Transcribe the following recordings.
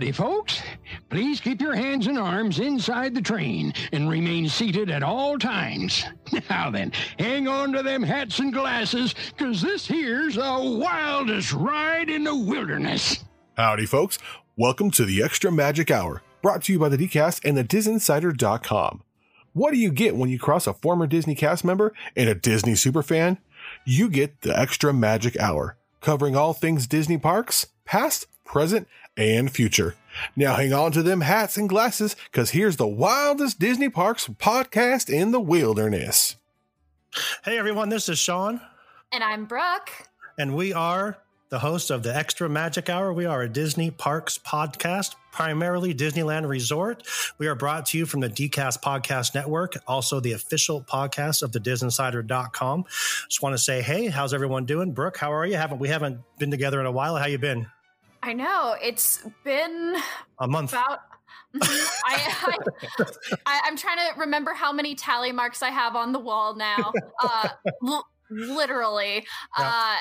Howdy, folks. Please keep your hands and arms inside the train and remain seated at all times. Now then, hang on to them hats and glasses, because this here's the wildest ride in the wilderness. Howdy, folks. Welcome to the Extra Magic Hour, brought to you by the DCast and the DisInsider.com. What do you get when you cross a former Disney cast member and a Disney superfan? You get the Extra Magic Hour, covering all things Disney parks, past, present, and future. Now hang on to them hats and glasses, because here's the wildest Disney parks podcast in the wilderness. Hey everyone, this is Sean, And I'm Brooke. and we are the hosts of the Extra Magic Hour. We are a Disney Parks podcast, primarily Disneyland Resort. We are brought to you from the DCast Podcast Network, also the official podcast of the DisInsider.com. Just want to say, hey, how's everyone doing? Brooke, how are you? Haven't we haven't been together in a while? How you been? I know it's been A month. about. Mhm. I, I, I, I'm trying to remember how many tally marks I have on the wall now. Uh, l- literally. Uh,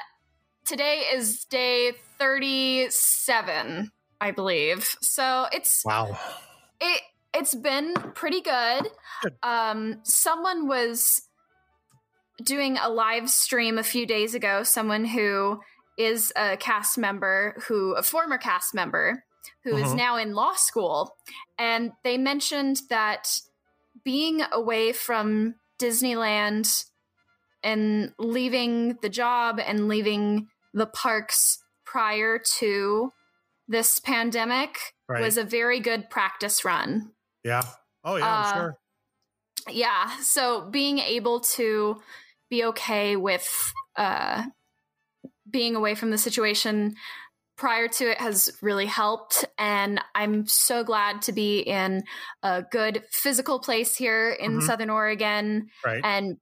today is day 37, I believe. So it's Wow. it it's been pretty good. Good. Um, someone was doing a live stream a few days ago. Someone who is a cast member, who a former cast member, who is Mhm. now in law school, and they mentioned that being away from Disneyland and leaving the job and leaving the parks prior to this pandemic Right. was a very good practice run. Yeah. Oh yeah, I'm Uh, sure. Yeah, so being able to be okay with uh, being away from the situation prior to it has really helped. And I'm so glad to be in a good physical place here in Mhm. Southern Oregon Right. and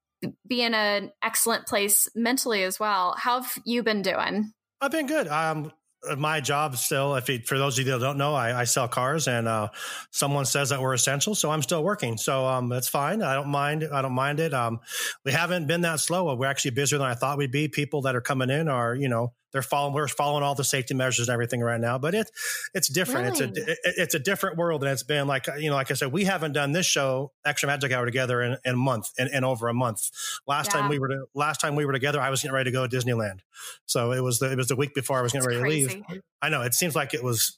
be in an excellent place mentally as well. How have you been doing? I've been good. Um, my job still, if it, for those of you that don't know, I, I sell cars, and uh, someone says that we're essential, so I'm still working. So um, that's fine. I don't mind. I don't mind it. Um, we haven't been that slow. We're actually busier than I thought we'd be. People that are coming in are, you know, they're following. We're following all the safety measures and everything right now. But it, it's different. It's a, it, it's a different world, and it's been like you know, like I said, we haven't done this show, Extra Magic Hour, together in, in a month, in, in over a month. Last Yeah. time we were to, last time we were together, I was getting ready to go to Disneyland. So it was the, it was the week before I was getting ready crazy. to leave. I know it seems like it was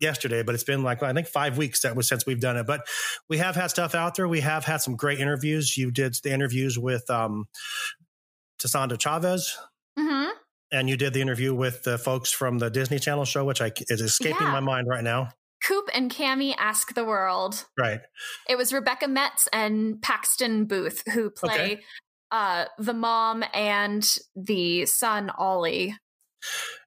yesterday, but it's been like I think five weeks that was since we've done it. But we have had stuff out there. We have had some great interviews. You did the interviews with um, Tassandra Chavez, hmm and you did the interview with the folks from the Disney Channel show, which I is escaping Yeah. my mind right now. Coop and Cami ask the world. Right. It was Rebecca Metz and Paxton Booth who play Okay. uh, the mom and the son Ollie.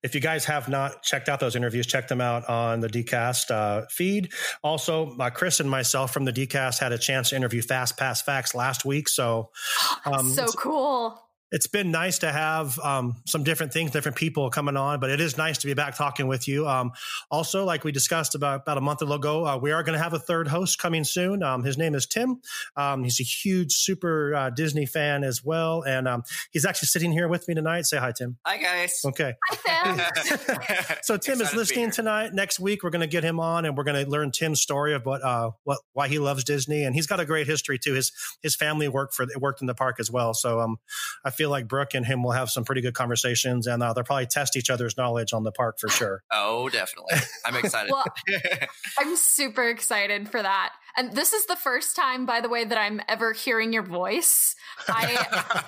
If you guys have not checked out those interviews, check them out on the DCast uh, feed. Also, uh, Chris and myself from the DCast had a chance to interview Fast Pass Facts last week. So Um, so cool. It's been nice to have um, some different things, different people coming on, but it is nice to be back talking with you. Um, also, like we discussed about, about a month ago, uh, we are going to have a third host coming soon. Um, his name is Tim. Um, he's a huge, super uh, Disney fan as well. And um, he's actually sitting here with me tonight. Say hi, Tim. Hi guys. Okay. Hi, Tim. So Tim Excited is listening here. tonight. Next week, we're going to get him on, and we're going to learn Tim's story of what, uh, what, why he loves Disney, and he's got a great history too. His his family worked for worked in the park as well. So um, I feel like Brooke and him will have some pretty good conversations, and uh, they'll probably test each other's knowledge on the park for sure. Oh, definitely. I'm excited. Well, I'm super excited for that. And this is the first time, by the way, that I'm ever hearing your voice. I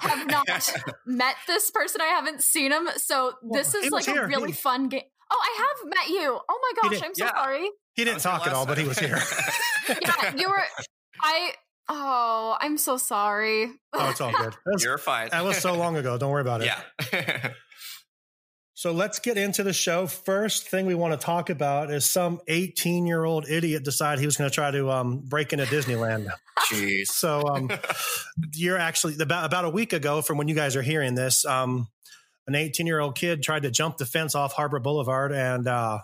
have not met this person. I haven't seen him. So this Well, he is like here. a really He- fun game. Oh, I have met you. Oh my gosh, I'm so yeah. sorry. He didn't talk at last all, but he was here. Yeah, you were. I. Oh, I'm so sorry. oh, it's all good. That was, You're fine. that was so long ago. Don't worry about it. Yeah. So let's get into the show. First thing we want to talk about is some 18 year old idiot decided he was going to try to um, break into Disneyland. Jeez. So um, you're actually about about a week ago from when you guys are hearing this. Um, an 18 year old kid tried to jump the fence off Harbor Boulevard and uh,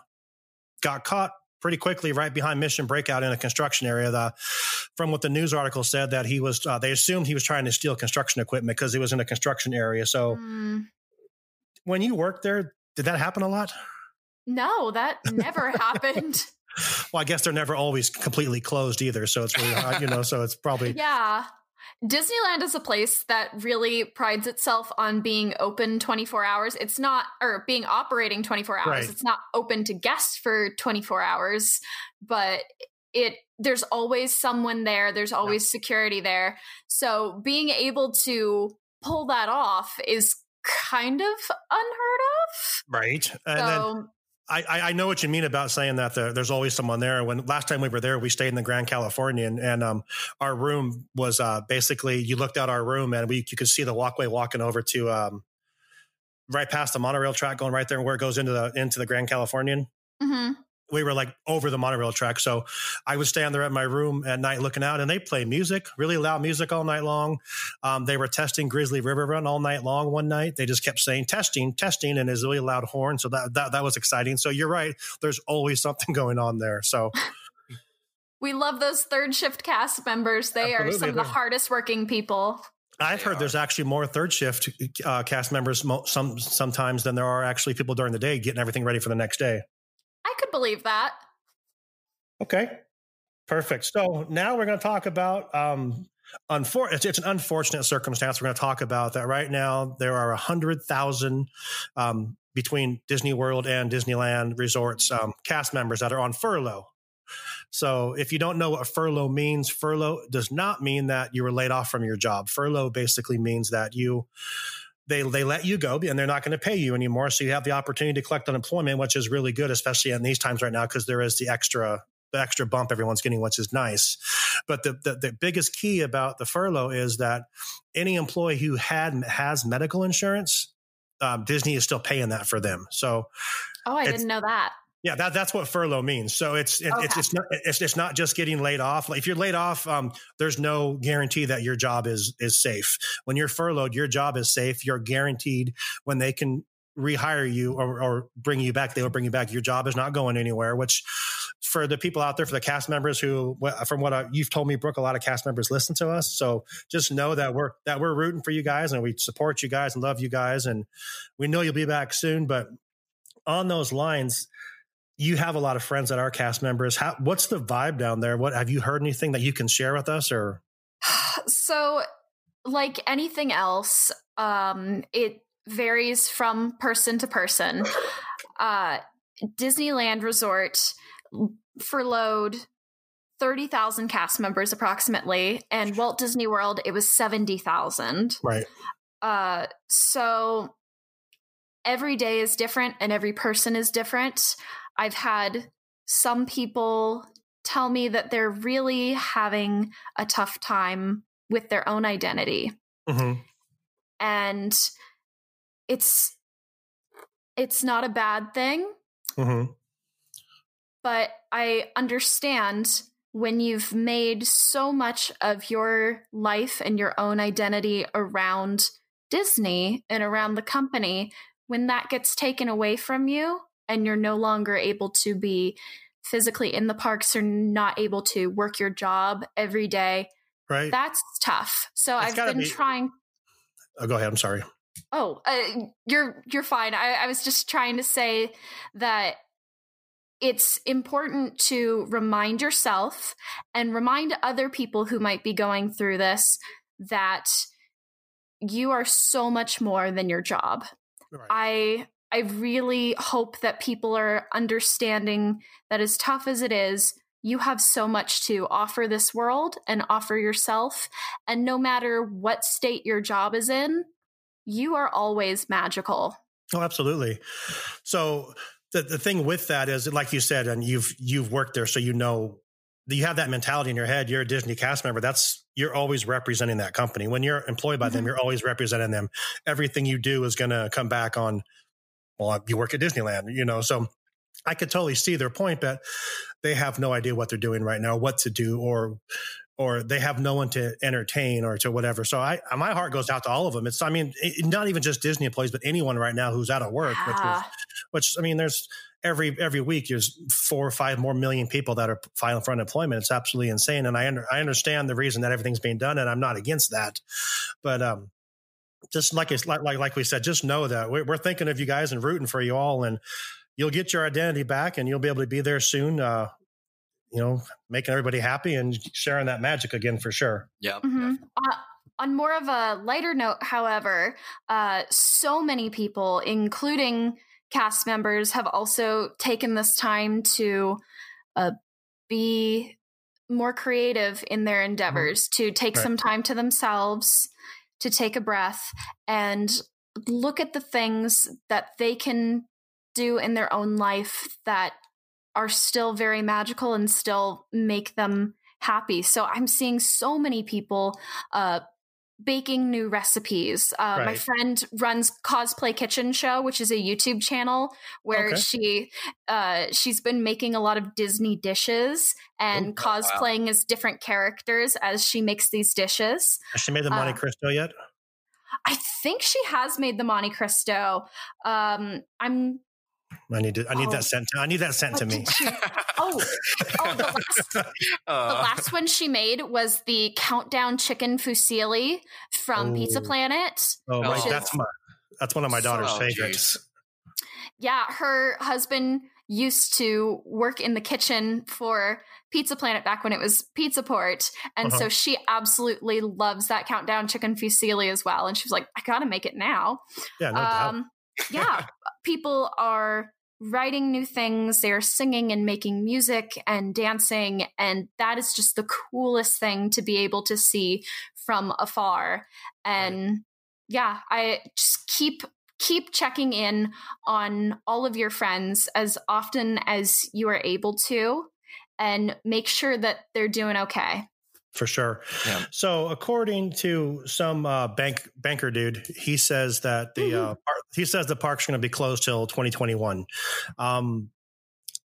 got caught pretty quickly right behind Mission Breakout in a construction area. The, from what the news article said, that he was, uh, they assumed he was trying to steal construction equipment because he was in a construction area. So Mm, when you worked there, did that happen a lot? no, that never happened. Well, I guess they're never always completely closed either. So it's really hard, you know, so it's probably, Yeah. Disneyland is a place that really prides itself on being open 24 hours. It's not, or being operating 24 hours. Right. It's not open to guests for 24 hours, but it, there's always someone there. There's always security there. So being able to pull that off is kind of unheard of. right. And then So I, I know what you mean about saying that there, there's always someone there. When last time we were there, we stayed in the Grand Californian, and um, our room was uh, basically you looked out our room, and we you could see the walkway walking over to um, right past the monorail track, going right there and where it goes into the into the Grand Californian. mhm. We were like over the monorail track, so I was standing there at my room at night looking out, and they play music, really loud music all night long. Um, they were testing Grizzly River Run all night long. One night, they just kept saying testing, testing, and his really loud horn. So that that that was exciting. So you're right. There's always something going on there. So we love those third shift cast members. They are some of the hardest working people. I've They heard are. there's actually more third shift uh, cast members mo- some sometimes than there are actually people during the day getting everything ready for the next day. I could believe that. Okay, perfect. So now we're going to talk about. Um, unfor- it's, it's an unfortunate circumstance. We're going to talk about that right now. There are a hundred thousand um, between Disney World and Disneyland resorts um, cast members that are on furlough. So if you don't know what furlough means, furlough does not mean that you were laid off from your job. Furlough basically means that you they they let you go and they're not going to pay you anymore. So you have the opportunity to collect unemployment, which is really good, especially in these times right now because there is the extra the extra bump everyone's getting, which is nice. But the, the the biggest key about the furlough is that any employee who had has medical insurance, um, Disney is still paying that for them. So Oh, I didn't know that. Yeah, that, that's what furlough means. So it's it, it's Okay. it's not it's, it's not just getting laid off. Like if you're laid off, um, there's no guarantee that your job is is safe. When you're furloughed, your job is safe. You're guaranteed when they can rehire you or, or bring you back, they will bring you back. Your job is not going anywhere. Which for the people out there, for the cast members who, from what I, you've told me, Brooke, a lot of cast members listen to us. So just know that we're that we're rooting for you guys and we support you guys and love you guys, and we know you'll be back soon. But on those lines you have a lot of friends that are cast members. How, what's the vibe down there? What have you heard anything that you can share with us or? So, like anything else, um, it varies from person to person. Uh, Disneyland Resort for furloughed 30,000 cast members approximately, and Walt Disney World, it was 70,000. Right. Uh, so every day is different and every person is different. I've had some people tell me that they're really having a tough time with their own identity. Hmm and it's it's not a bad thing. Hmm but I understand when you've made so much of your life and your own identity around Disney and around the company, when that gets taken away from you and you're no longer able to be physically in the parks or not able to work your job every day, Right. that's tough. So It's I've been be- trying oh, go ahead. I'm sorry. Oh, uh, you're you're fine. I, I was just trying to say that it's important to remind yourself and remind other people who might be going through this that you are so much more than your job. Right. I I really hope that people are understanding that as tough as it is, you have so much to offer this world and offer yourself and no matter what state your job is in, you are always magical. Oh, absolutely. So the, the thing with that is, like you said, and you've you've worked there, so you know you have that mentality in your head. You're a Disney cast member. That's you're always representing that company. When you're employed by them, Mhm. you're always representing them. Everything you do is going to come back on well, you work at Disneyland, you know, so I could totally see their point, but they have no idea what they're doing right now, what to do, or or they have no one to entertain or to whatever. So I, my heart goes out to all of them. It's, I mean, it, not even just Disney employees, but anyone right now who's out of work, which, is, which I mean, there's every every week there's four or five more million people that are filing for unemployment. It's absolutely insane, and I under, I understand the reason that everything's being done, and I'm not against that, but um, just like it's like like like we said, just know that we're, we're thinking of you guys and rooting for you all, and you'll get your identity back, and you'll be able to be there soon. Uh, you know, making everybody happy and sharing that magic again for sure. Yeah. Mm-hmm. Uh, on more of a lighter note, however, uh, so many people, including cast members, have also taken this time to uh, be more creative in their mm-hmm. endeavors, mm-hmm. to take right. some time to themselves, to take a breath, and look at the things that they can do in their own life that are still very magical and still make them happy. So I'm seeing so many people uh, baking new recipes. Uh, right. My friend runs Cosplay Kitchen Show, which is a YouTube channel where okay. she uh, she's been making a lot of Disney dishes and Ooh, cosplaying wow. as different characters as she makes these dishes. Has she made the Monte uh, Cristo yet? I think she has made the Monte Cristo. Um, I'm I need to. I need oh. that sent. To, I need that sent what to me. She, oh, oh, the last, uh. the last one she made was the countdown chicken fusilli from oh. Pizza Planet. Oh, right. That's my. That's one of my daughter's oh, favorites. Geez. Yeah, her husband used to work in the kitchen for Pizza Planet back when it was Pizza Port. And uh-huh. so she absolutely loves that countdown chicken fusilli as well. And she was like, I gotta make it now. Yeah, no um, doubt yeah, people are writing new things, they're singing and making music and dancing. And that is just the coolest thing to be able to see from afar. And yeah, I just keep keep checking in on all of your friends as often as you are able to and make sure that they're doing okay for sure. Yeah. So, according to some uh, bank banker dude, he says that the mm-hmm. uh, he says the park's are going to be closed till 2021. Um,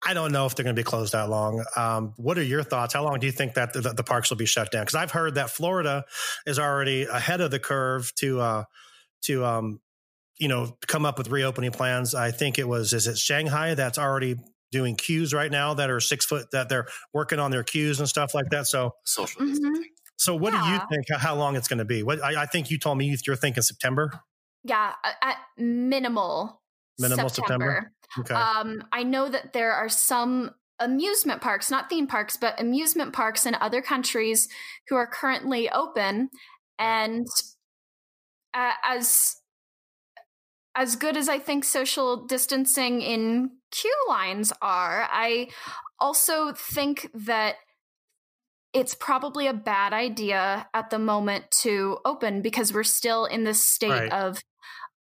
I don't know if they're going to be closed that long. Um, what are your thoughts? How long do you think that the, the parks will be shut down? Because I've heard that Florida is already ahead of the curve to uh, to um, you know come up with reopening plans. I think it was is it Shanghai that's already doing queues right now that are six foot that they're working on their queues and stuff like that. So social mm-hmm. So what yeah. do you think how long it's going to be? What I, I, think you told me you're thinking September. Yeah, at minimal. Minimal September. September. Okay. Um, I know that there are some amusement parks, not theme parks, but amusement parks in other countries who are currently open, and uh, as as good as I think social distancing in queue lines are, I also think that it's probably a bad idea at the moment to open because we're still in this state right. of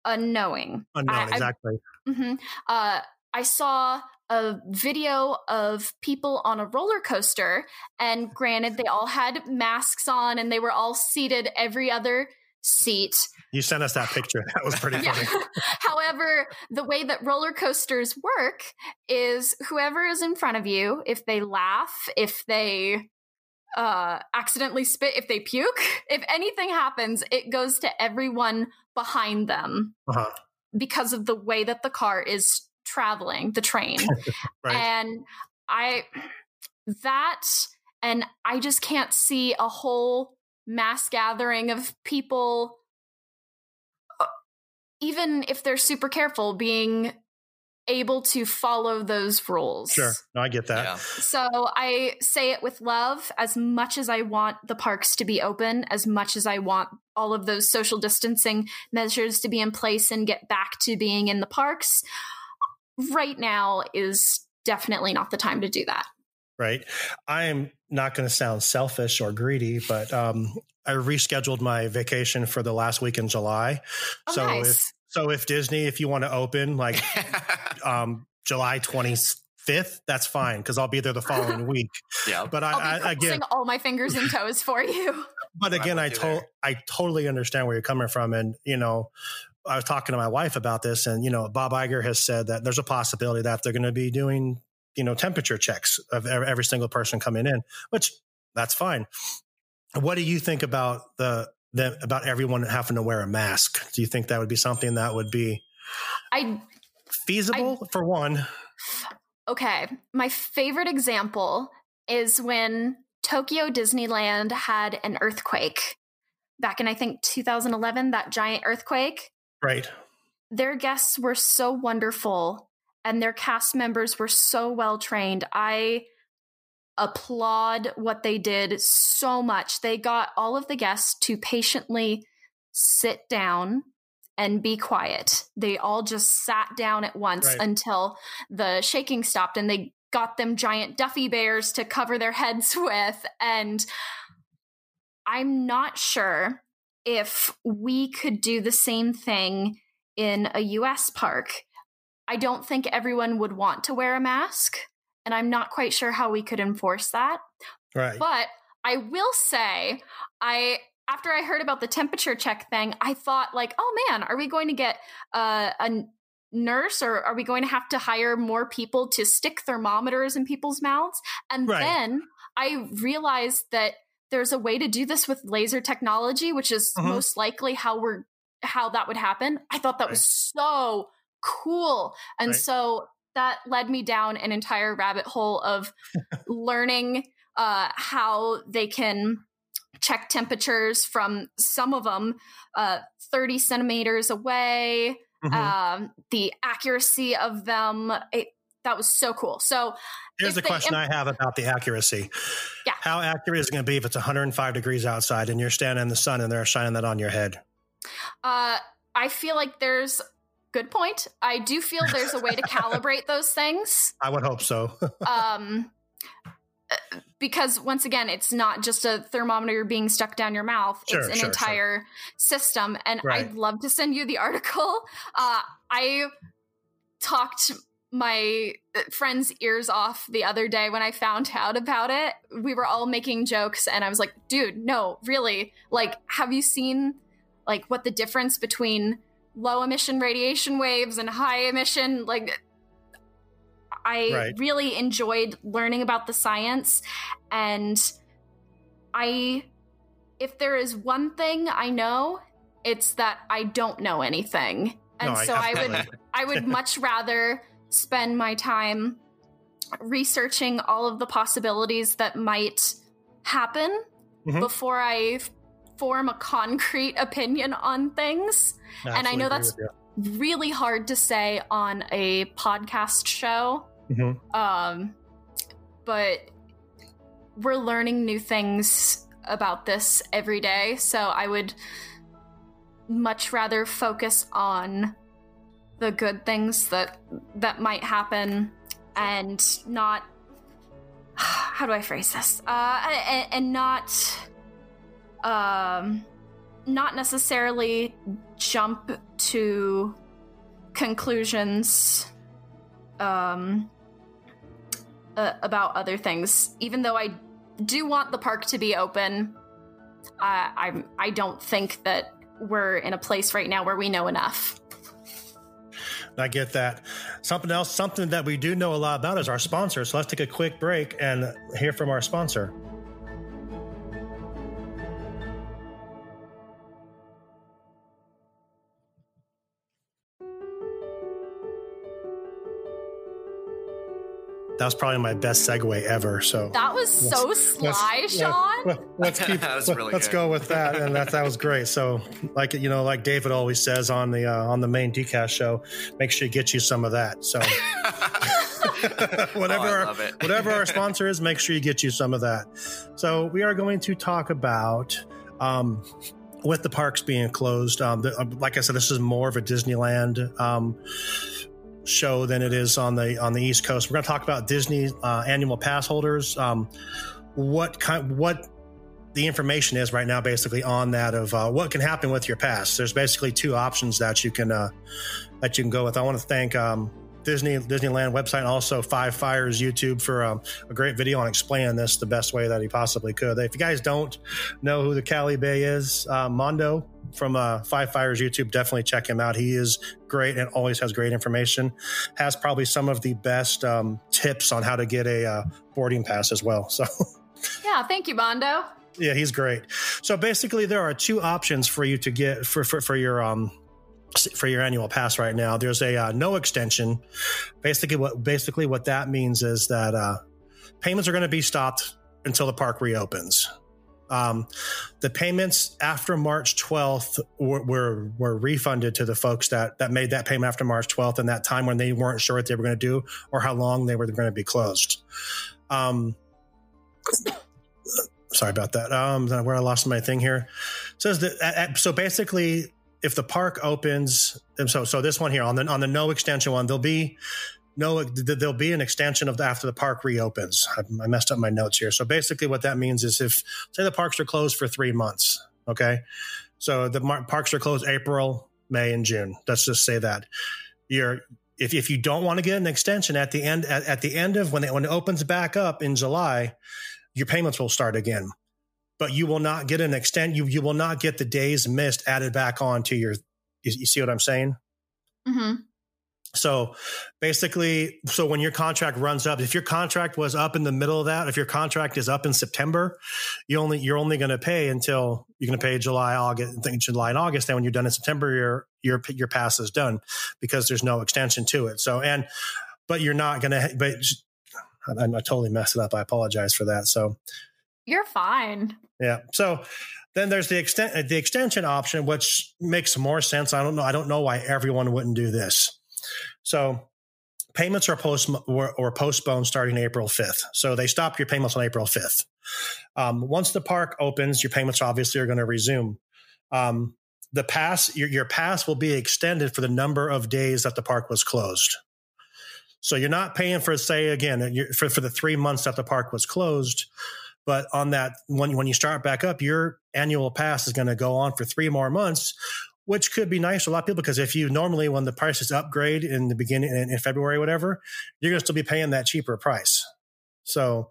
unknowing. Unknown, I, exactly. I, mm-hmm, uh, I saw a video of people on a roller coaster, and granted, they all had masks on and they were all seated every other seat. You sent us that picture. That was pretty funny. However, the way that roller coasters work is whoever is in front of you, if they laugh, if they uh accidentally spit, if they puke, if anything happens, it goes to everyone behind them. Uh-huh. Because of the way that the car is traveling, the train. right. And I that and I just can't see a whole mass gathering of people uh, even if they're super careful being able to follow those rules. Sure. No, I get that. Yeah. So I say it with love as much as I want the parks to be open, as much as I want all of those social distancing measures to be in place and get back to being in the parks. Right now is definitely not the time to do that right? I am not going to sound selfish or greedy, but um, I rescheduled my vacation for the last week in July. Oh, so nice. if so, if Disney, if you want to open like um, July twenty fifth, that's fine because I'll be there the following week. Yeah, but I, I again all my fingers and toes for you. But again, I told I totally understand where you're coming from, and you know, I was talking to my wife about this, and you know, Bob Iger has said that there's a possibility that they're going to be doing you know temperature checks of every single person coming in, which that's fine. What do you think about the, the about everyone having to wear a mask? Do you think that would be something that would be I feasible I, for one? Okay, my favorite example is when Tokyo Disneyland had an earthquake back in I think 2011, that giant earthquake. Right. Their guests were so wonderful and their cast members were so well trained. I applaud what they did so much. They got all of the guests to patiently sit down and be quiet. They all just sat down at once right. until the shaking stopped and they got them giant Duffy bears to cover their heads with. And I'm not sure if we could do the same thing in a US park. I don't think everyone would want to wear a mask, and I'm not quite sure how we could enforce that. Right. But I will say, I after I heard about the temperature check thing, I thought like, oh man, are we going to get uh, a nurse or are we going to have to hire more people to stick thermometers in people's mouths? And right. then I realized that there's a way to do this with laser technology, which is uh-huh. most likely how we're how that would happen. I thought that right. was so cool. And right. so that led me down an entire rabbit hole of learning uh, how they can check temperatures from some of them uh, 30 centimeters away, mm-hmm. um, the accuracy of them. It, that was so cool. So here's the question imp- I have about the accuracy. Yeah. How accurate is it going to be if it's 105 degrees outside and you're standing in the sun and they're shining that on your head? Uh, I feel like there's good point. I do feel there's a way to calibrate those things. I would hope so. um, because once again, it's not just a thermometer being stuck down your mouth; sure, it's an sure, entire sure. system. And right. I'd love to send you the article. Uh, I talked my uh, friend's ears off the other day when I found out about it. We were all making jokes, and I was like, "Dude, no, really? Like, have you seen like what the difference between low emission radiation waves and high emission like?" I right. really enjoyed learning about the science and I if there is one thing I know, it's that I don't know anything. And no, so I, I would I would much rather spend my time researching all of the possibilities that might happen mm-hmm. before I form a concrete opinion on things. and I know that's really hard to say on a podcast show Mm-hmm. Um, but we're learning new things about this every day. So I would much rather focus on the good things that that might happen and not how do I phrase this? Uh, and, and not um, not necessarily jump to conclusions um, uh, about other things. Even though I do want the park to be open, uh, I'm I don't think that we're in a place right now where we know enough. I get that. Something else, something that we do know a lot about is our sponsor. So let's take a quick break and hear from our sponsor. That was probably my best segue ever. So that was so sly, let's, Sean. Let, let's keep. really let's good. go with that, and that that was great. So, like you know, like David always says on the uh, on the main DCast show, make sure you get you some of that. So. whatever, oh, our, whatever our sponsor is, make sure you get you some of that. So we are going to talk about um, with the parks being closed. Um, the, uh, like I said, this is more of a Disneyland um, show than it is on the on the East Coast. We're going to talk about Disney uh, annual pass holders. Um, what kind what the information is right now, basically on that of uh, what can happen with your pass. There's basically two options that you can uh, that you can go with. I want to thank um, Disney Disneyland website and also Five Fires YouTube for um, a great video on explaining this the best way that he possibly could. If you guys don't know who the Cali Bay is, uh, Mondo from uh, Five Fires YouTube, definitely check him out. He is great and always has great information. Has probably some of the best um, tips on how to get a uh, boarding pass as well. So. Yeah, thank you, Mondo. Yeah, he's great. So basically, there are two options for you to get for for, for your um for your annual pass right now. There's a uh, no extension. Basically, what basically what that means is that uh, payments are going to be stopped until the park reopens. Um, the payments after March 12th were, were, were refunded to the folks that that made that payment after March 12th and that time when they weren't sure what they were going to do or how long they were going to be closed. Um, sorry about that. Um, where I lost my thing here says that. So basically, if the park opens, so so this one here on the on the no extension one, there'll be no there'll be an extension of the, after the park reopens. I, I messed up my notes here. So basically, what that means is if say the parks are closed for three months, okay, so the mar- parks are closed April, May, and June. Let's just say that you're if, if you don't want to get an extension at the end at, at the end of when it, when it opens back up in July, your payments will start again. But you will not get an extent. You you will not get the days missed added back on to your. You, you see what I'm saying? Mm-hmm. So basically, so when your contract runs up, if your contract was up in the middle of that, if your contract is up in September, you only you're only going to pay until you're going to pay July, August, think July and August. Then when you're done in September, your your your pass is done because there's no extension to it. So and but you're not going to. But I, I totally messed it up. I apologize for that. So you're fine. Yeah. So then there's the extent the extension option, which makes more sense. I don't know. I don't know why everyone wouldn't do this. So payments are post or, postponed starting April 5th. So they stop your payments on April 5th. Um, once the park opens, your payments obviously are going to resume. Um, the pass your, your pass will be extended for the number of days that the park was closed. So you're not paying for, say, again, for, for the three months that the park was closed. But on that, when, when you start back up, your annual pass is going to go on for three more months, which could be nice for a lot of people because if you normally, when the prices upgrade in the beginning in, February, whatever, you're going to still be paying that cheaper price. So,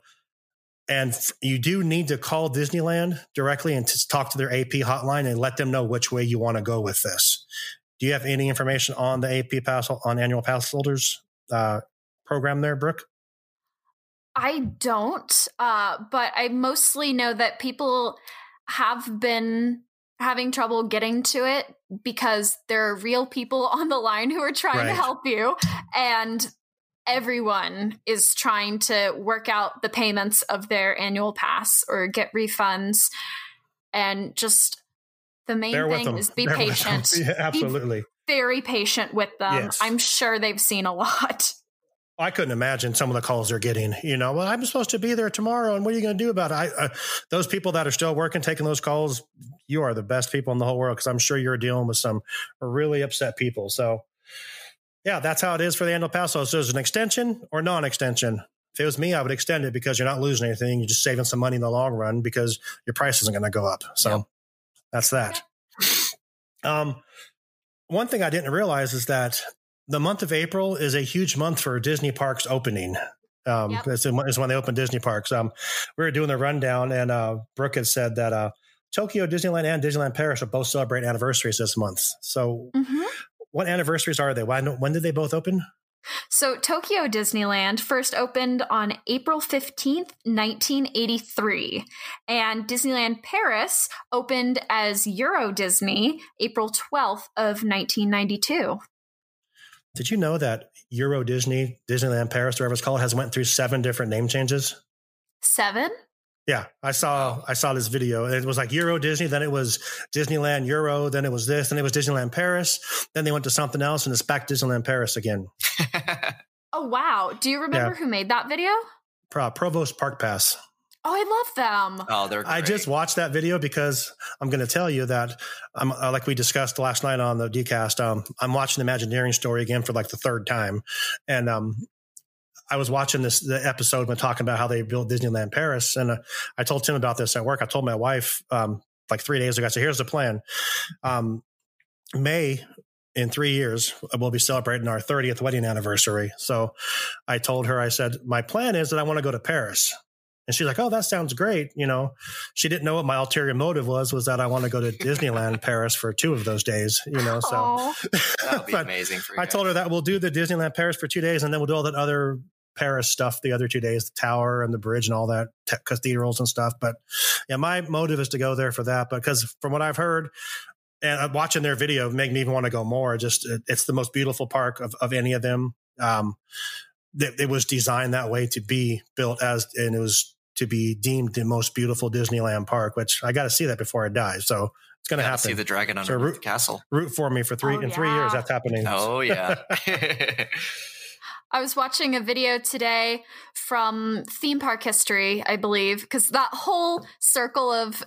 and you do need to call Disneyland directly and talk to their AP hotline and let them know which way you want to go with this. Do you have any information on the AP pass on annual pass holders? uh, program there, Brooke? I don't, uh, but I mostly know that people have been having trouble getting to it because there are real people on the line who are trying right. to help you. And everyone is trying to work out the payments of their annual pass or get refunds. And just the main Bear thing is be Bear patient. Yeah, absolutely. Be very patient with them. Yes. I'm sure they've seen a lot. I couldn't imagine some of the calls they're getting. You know, well, I'm supposed to be there tomorrow, and what are you going to do about it? I, uh, those people that are still working, taking those calls, you are the best people in the whole world because I'm sure you're dealing with some really upset people. So, yeah, that's how it is for the annual pass. So, there's an extension or non-extension. If it was me, I would extend it because you're not losing anything. You're just saving some money in the long run because your price isn't going to go up. So, yep. that's that. Um, one thing I didn't realize is that the month of April is a huge month for Disney parks opening. Um, yep. is, when they open Disney parks. Um, we were doing the rundown, and uh, Brooke had said that uh, Tokyo Disneyland and Disneyland Paris will both celebrate anniversaries this month. So, mm-hmm. what anniversaries are they? When, when did they both open? So, Tokyo Disneyland first opened on April 15th, 1983, and Disneyland Paris opened as Euro Disney April 12th of 1992. Did you know that Euro Disney, Disneyland Paris, whatever it's called, has went through seven different name changes? Seven? Yeah, I saw I saw this video. It was like Euro Disney, then it was Disneyland Euro, then it was this, then it was Disneyland Paris, then they went to something else, and it's back Disneyland Paris again. oh wow! Do you remember yeah. who made that video? Pro, Provost Park Pass. Oh, I love them. Oh, they're. Great. I just watched that video because I'm going to tell you that I'm uh, like we discussed last night on the DCast. Um, I'm watching the Imagineering story again for like the third time, and um, I was watching this the episode when talking about how they built Disneyland Paris, and uh, I told Tim about this at work. I told my wife um, like three days ago. I said, "Here's the plan." Um, May in three years, we'll be celebrating our 30th wedding anniversary. So I told her, I said, my plan is that I want to go to Paris. And she's like, "Oh, that sounds great." You know, she didn't know what my ulterior motive was. Was that I want to go to Disneyland Paris for two of those days? You know, so that would be amazing. For you I told her that we'll do the Disneyland Paris for two days, and then we'll do all that other Paris stuff the other two days, the tower and the bridge and all that te- cathedrals and stuff. But yeah, my motive is to go there for that. But because from what I've heard, and watching their video made me even want to go more. Just it's the most beautiful park of, of any of them. Um, it, it was designed that way to be built as, and it was to be deemed the most beautiful Disneyland park, which I got to see that before I die. So it's going to happen. See the dragon under So root- the castle. Root for me for three Oh, in three years. That's happening. Oh yeah. I was watching a video today from theme park history, I believe, because that whole circle of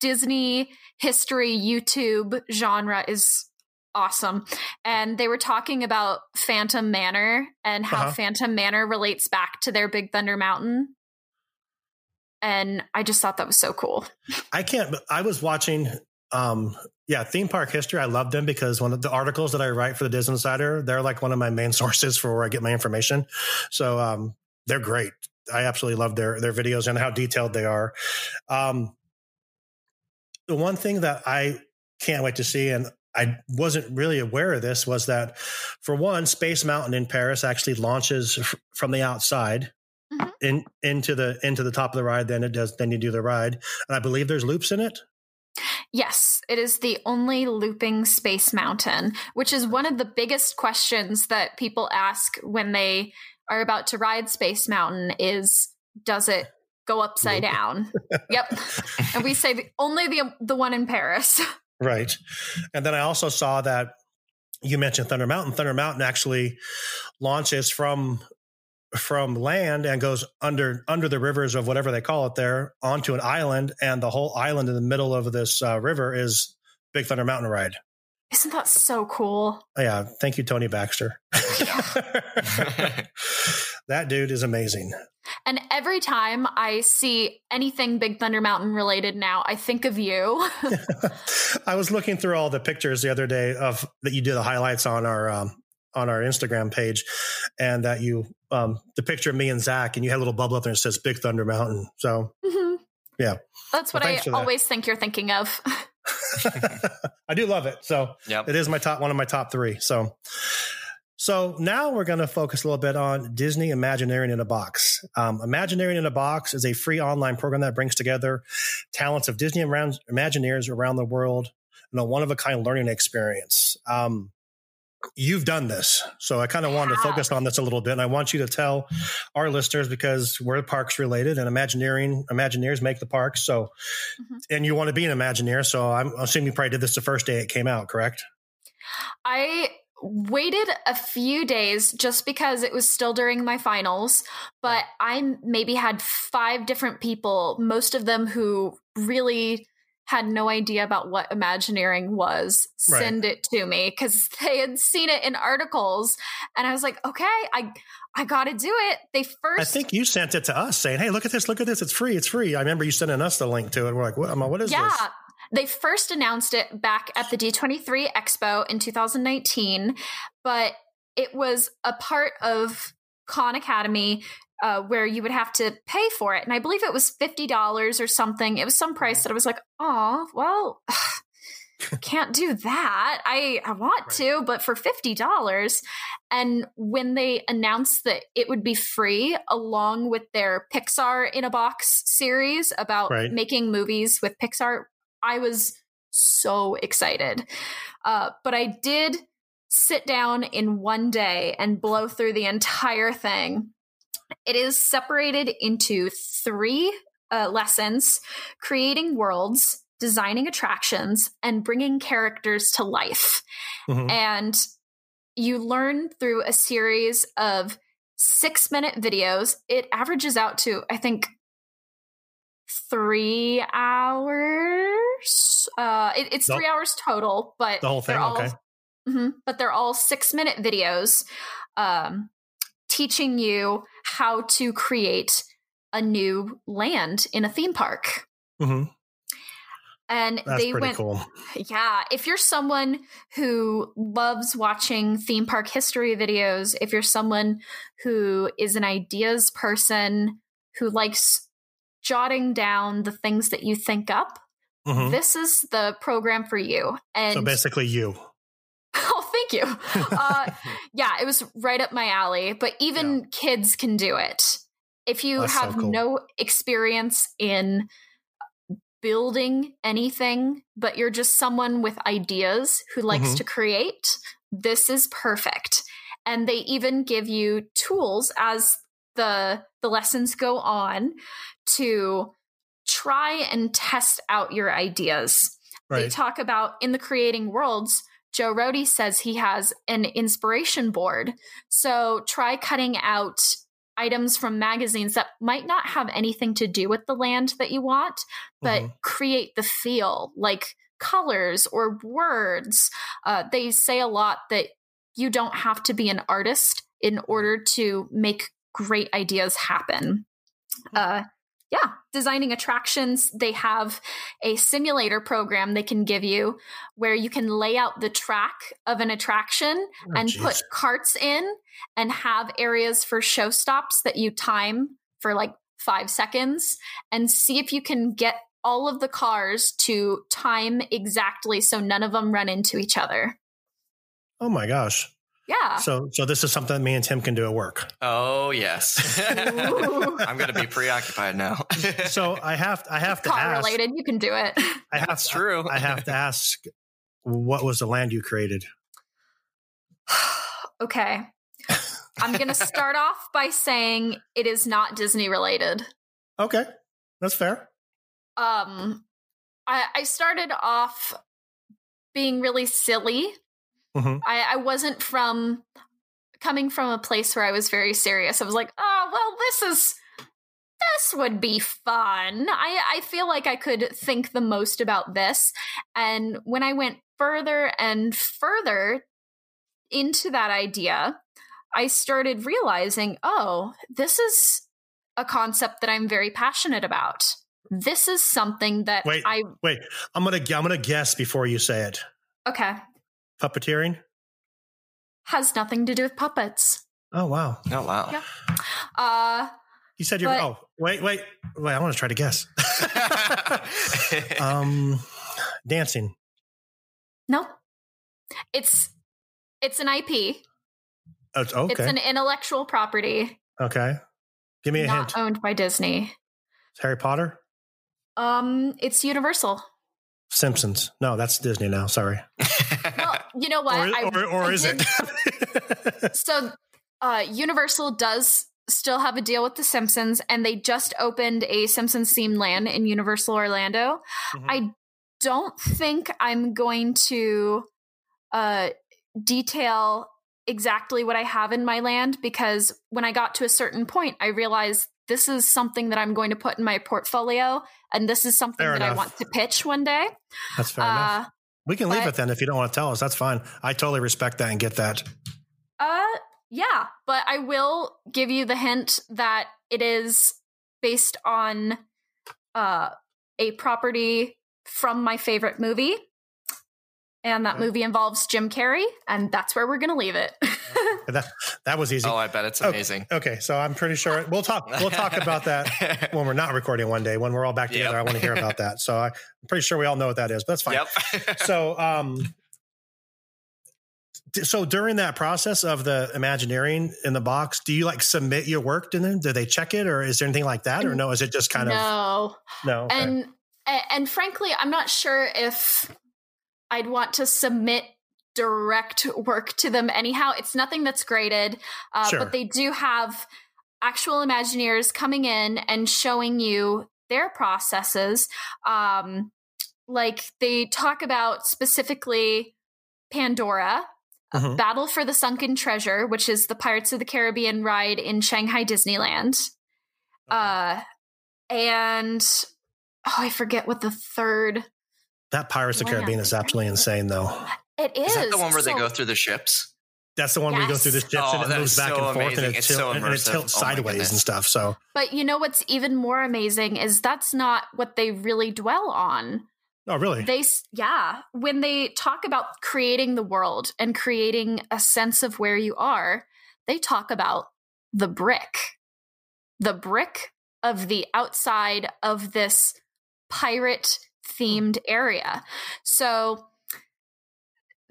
Disney history YouTube genre is awesome. And they were talking about Phantom Manor and how Uh-huh. Phantom Manor relates back to their Big Thunder Mountain. And I just thought that was so cool. I can't. I was watching. Um, yeah, theme park history. I love them because one of the articles that I write for the DisInsider, they're like one of my main sources for where I get my information. So um, they're great. I absolutely love their their videos and how detailed they are. Um, the one thing that I can't wait to see, and I wasn't really aware of this, was that for one, Space Mountain in Paris actually launches f- from the outside. Mhm. In into the into the top of the ride, then it does. Then you do the ride, and I believe there's loops in it. Yes, it is the only looping space mountain, which is one of the biggest questions that people ask when they are about to ride Space Mountain is does it go upside Loop. down? yep. And we say the, only the the one in Paris. Right. And then I also saw that you mentioned Thunder Mountain. Thunder Mountain actually launches from from land and goes under under the rivers of whatever they call it there onto an island, and the whole island in the middle of this uh, river is Big Thunder Mountain ride. Isn't that so cool? Yeah, thank you, Tony Baxter. that dude is amazing. And every time I see anything Big Thunder Mountain related now, I think of you. I was looking through all the pictures the other day of that you did the highlights on our um, on our Instagram page, and that you um, the picture of me and Zach, and you had a little bubble up there that says Big Thunder Mountain. So Mhm. Yeah. That's what Well, I thanks that. always think you're thinking of. I do love it. So yep. it is my top one of my top three. So so now we're going to focus a little bit on Disney Imagineering in a Box. Um, Imagineering in a Box is a free online program that brings together talents of Disney around, Imagineers around the world in a one of a kind learning experience. Um, you've done this, so I kind of wanted to focus on this a little bit, and I want you to tell our listeners because we're parks related, and Imagineering Imagineers make the parks. So, Mhm. and you want to be an Imagineer, so I'm assuming you probably did this the first day it came out, correct? I waited a few days just because it was still during my finals, but I maybe had five different people, most of them who really had no idea about what Imagineering was, Right. send it to me because they had seen it in articles, and I was like, okay, I I got to do it. They first, I think you sent it to us saying, "Hey, look at this! Look at this! It's free! It's free!" I remember you sending us the link to it. We're like, "What? What is yeah. this?" Yeah, they first announced it back at the D23 Expo in 2019, but it was a part of Khan Academy uh, where you would have to pay for it. And I believe it was $50 or something. It was some price that I was like, oh, well, can't do that. I, I want Right. to, but for $50. And when they announced that it would be free along with their Pixar in a Box series about Right. making movies with Pixar, I was so excited. Uh, but I did sit down in one day and blow through the entire thing. It is separated into three uh, lessons creating worlds, designing attractions, and bringing characters to life. Mhm. And you learn through a series of six minute videos. It averages out to, I think, three hours. Uh, it- it's The- three hours total, but The whole thing, they're all, okay. Mhm, but they're all six minute videos, um, teaching you how to create a new land in a theme park. hmm And That's they went cool. yeah, if you're someone who loves watching theme park history videos, if you're someone who is an ideas person who likes jotting down the things that you think up, Mhm. this is the program for you. And So basically, you. Thank you. Uh, yeah, it was right up my alley. But even kids can do it. If you That's so have cool. no experience in building anything, but you're just someone with ideas who likes Mhm. to create, this is perfect. And they even give you tools as the the lessons go on to try and test out your ideas they talk about in the creating worlds joe Rohde says he has an inspiration board. So try cutting out items from magazines that might not have anything to do with the land that you want but Mhm. create the feel like colors or words. Uh, they say a lot that you don't have to be an artist in order to make great ideas happen. Uh, yeah, designing attractions. They have a simulator program they can give you where you can lay out the track of an attraction Oh, and geez. put carts in and have areas for show stops that you time for like five seconds and see if you can get all of the cars to time exactly so none of them run into each other. Oh my gosh. Yeah. So so this is something that me and Tim can do at work. Oh yes. I'm gonna be preoccupied now. So I have I have to Car ask. related, you can do it. I have That's to- true. I have to ask. What was the land you created? okay. I'm going to start off by saying it is not Disney related. Okay, that's fair. Um, I, I started off being really silly. Mhm. I, I wasn't from coming from a place where I was very serious. I was like, oh, well, this is this would be fun. I, I feel like I could think the most about this. And when I went further and further into that idea, I started realizing, oh, this is a concept that I'm very passionate about. This is something that Wait. I Wait, I'm gonna I'm gonna guess before you say it. okay Puppeteering. has nothing to do with puppets. Oh wow. oh wow. Yeah. Uh, You said you're. But- oh wait wait wait. I want to try to guess. um, dancing. no, it's it's an IP. Oh, it's- okay. It's an intellectual property, okay. Give me a not hint. owned by Disney. It's Harry Potter. Um, it's Universal. Simpsons. No, that's Disney now. Sorry. You know what? or I- or, or I is did- it? So, uh, Universal does still have a deal with The Simpsons, and they just opened a Simpsons themed land in Universal Orlando. Mhm. I don't think I'm going to uh, detail exactly what I have in my land because when I got to a certain point, I realized this is something that I'm going to put in my portfolio, and this is something Fair that I want to pitch one day. That's fair enough. We can leave it then if you don't want to tell us. That's fine. I totally respect that and get that. Uh, yeah, but I will give you the hint that it is based on uh a property from my favorite movie. And that movie involves Jim Carrey, and that's where we're gonna leave it. That that was easy. oh, I bet it's amazing. Okay, so I'm pretty sure we'll talk. We'll talk about that when we're not recording one day. When we're all back Yep. together, I want to hear about that. So I, I'm pretty sure we all know what that is. But that's fine. Yep. So, um, so during that process of the Imagineering in the box, do you like submit your work to them? Do they check it, or is there anything like that, or no? Is it just kind of no. no? okay. And and frankly, I'm not sure if I'd want to submit direct work to them anyhow. It's nothing that's graded, uh, Sure. but they do have actual Imagineers coming in and showing you their processes. Um, like they talk about specifically Pandora. uh, Mhm. Battle for the Sunken Treasure, which is the Pirates of the Caribbean ride in Shanghai Disneyland. Uh, and oh, I forget what the third. that Pirates of the Caribbean is absolutely insane, though. It is. Is that the one where they go through the ships? That's the one where you go through the ships Oh, and it moves is back so and forth and it, It's tilt- so and it tilts Oh sideways and stuff. So But you know what's even more amazing is that's not what they really dwell on. Oh, really? They, yeah, when they talk about creating the world and creating a sense of where you are, they talk about the brick, the brick of the outside of this pirate themed area. So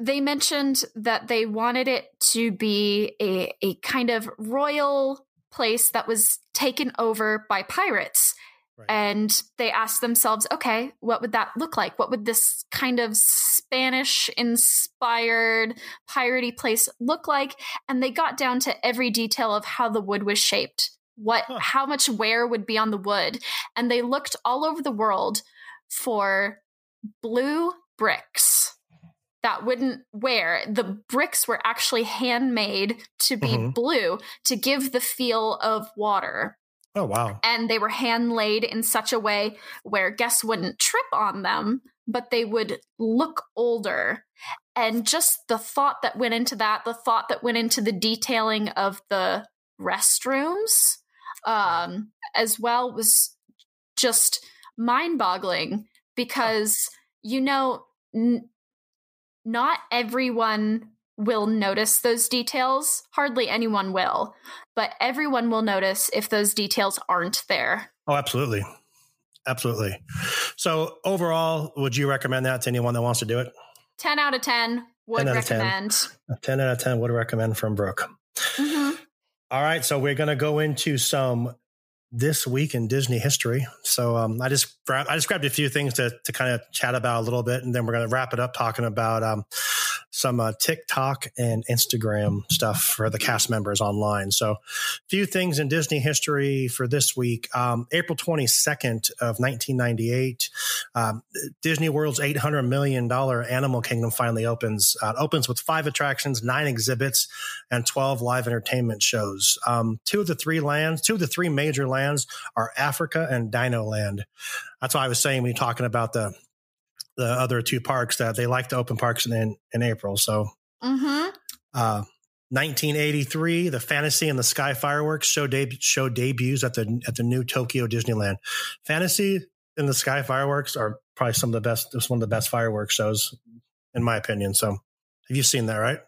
they mentioned that they wanted it to be a, a kind of royal place that was taken over by pirates. Right. And they asked themselves, okay, what would that look like? What would this kind of Spanish inspired piratey place look like? And they got down to every detail of how the wood was shaped, what Huh. how much wear would be on the wood. And they looked all over the world for blue bricks that wouldn't wear. The bricks were actually handmade to be Mhm. blue to give the feel of water oh, wow. and they were hand laid in such a way where guests wouldn't trip on them, but they would look older. And just the thought that went into that, the thought that went into the detailing of the restrooms um, as well was just mind boggling because, you know, n- not everyone will notice those details. Hardly anyone will but everyone will notice if those details aren't there. Oh, absolutely. Absolutely. So, overall, would you recommend that to anyone that wants to do it? 10 out of 10 would 10 out of 10. recommend. 10 out of 10 would recommend from Brooke. Mhm. All right, so we're going to go into some this week in Disney history. So um, I just gra- I just grabbed a few things to to kind of chat about a little bit, and then we're going to wrap it up talking about um, some uh, TikTok and Instagram stuff for the cast members online. So, a few things in Disney history for this week. Um, April twenty second of nineteen ninety eight, um, Disney World's eight hundred million dollar Animal Kingdom finally opens. Uh, opens with five attractions, nine exhibits, and 12 live entertainment shows. Um, two of the three lands, two of the three major lands are Africa and Dino Land. That's why I was saying when you're talking about the the other two parks that they like to open parks in in April. So, Mhm. uh, 1983, the Fantasy in the Sky fireworks show deb- show debuts at the at the new Tokyo Disneyland. Fantasy in the Sky fireworks are probably some of the best. It's one of the best fireworks shows, in my opinion. So, have you seen that? Right?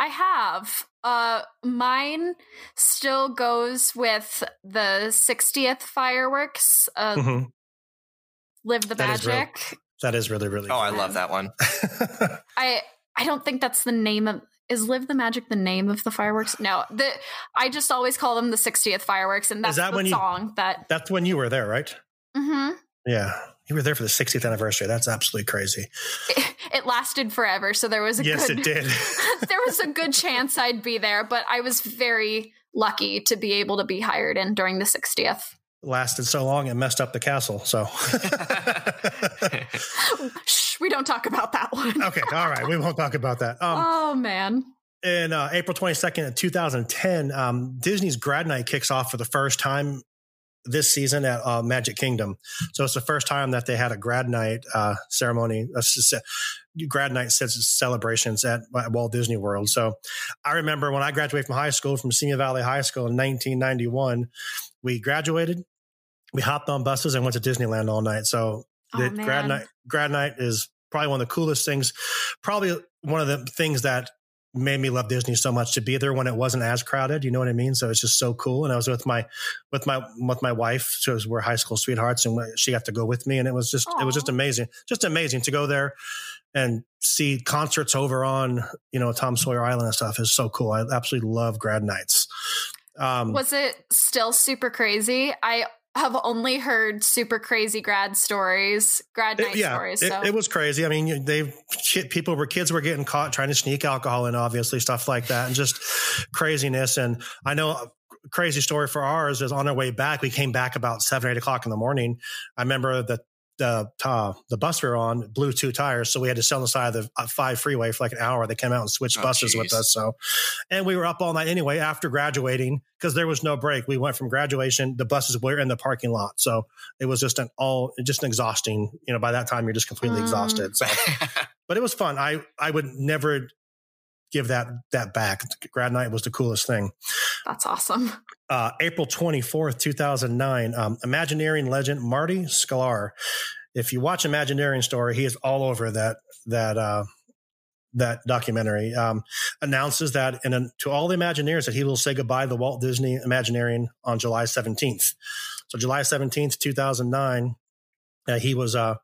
I have. Uh, mine still goes with the 60th fireworks. Uh, hmm Live the That is real. magic. That is really really. Oh, I love that one. I I don't think that's the name of is Live the Magic the name of the fireworks? No, the I just always call them the 60th fireworks, and that's that the when you- song that. That's when you were there, right? Mhm. Yeah. You were there for the 60th anniversary. That's absolutely crazy. It, it lasted forever, so there was a Yes, good it did. there was a good chance I'd be there, but I was very lucky to be able to be hired in during the 60th. Lasted so long, it messed up the castle. So, Shh, we don't talk about that one. okay. All right. We won't talk about that. Um, oh man. in uh, April 22nd, 2010, um, Disney's Grad Night kicks off for the first time this season at uh, Magic Kingdom. So it's the first time that they had a Grad Night uh, ceremony, c- Grad Night ce- celebrations at Walt Disney World. So I remember when I graduated from high school, from Simi Valley High School in 1991, we graduated, we hopped on buses and went to Disneyland all night. So Oh, the grad night grad night is probably one of the coolest things probably one of the things that made me love disney so much to be there when it wasn't as crowded you know what i mean? So it's just so cool. And i was with my with my with my wife so we're high school sweethearts and she got to go with me and it was just it was just amazing just amazing to go there and see concerts over on you know tom sawyer island and stuff is so cool. I absolutely love grad nights. Um Was it still super crazy? I have only heard super crazy grad stories, grad night It- yeah, stories. it, So it was crazy. I mean, they people were kids were getting caught trying to sneak alcohol in, obviously stuff like that, and just craziness. And I know a crazy story for ours is on our way back. We came back about seven, eight o'clock in the morning. I remember that the uh, the bus we were on blew two tires, so we had to sit on the side of the uh, five freeway for like an hour. They came out and switched Oh, buses with us. So, and we were up all night anyway after graduating because there was no break. We went from graduation, the buses were in the parking lot, so it was just an all just an exhausting. You know, by that time you're just completely Mm. exhausted. So, but it was fun. I I would never give that that back. Grad night was the coolest thing. that's awesome. Uh, April 24th, 2009, um, Imagineering legend Marty Sklar if you watch Imagineering Story, he is all over that that uh, that documentary. Um, announces that and to all the Imagineers that he will say goodbye to the Walt Disney Imagineering on July seventeenth. So July seventeenth, two thousand nine, uh, he was uh,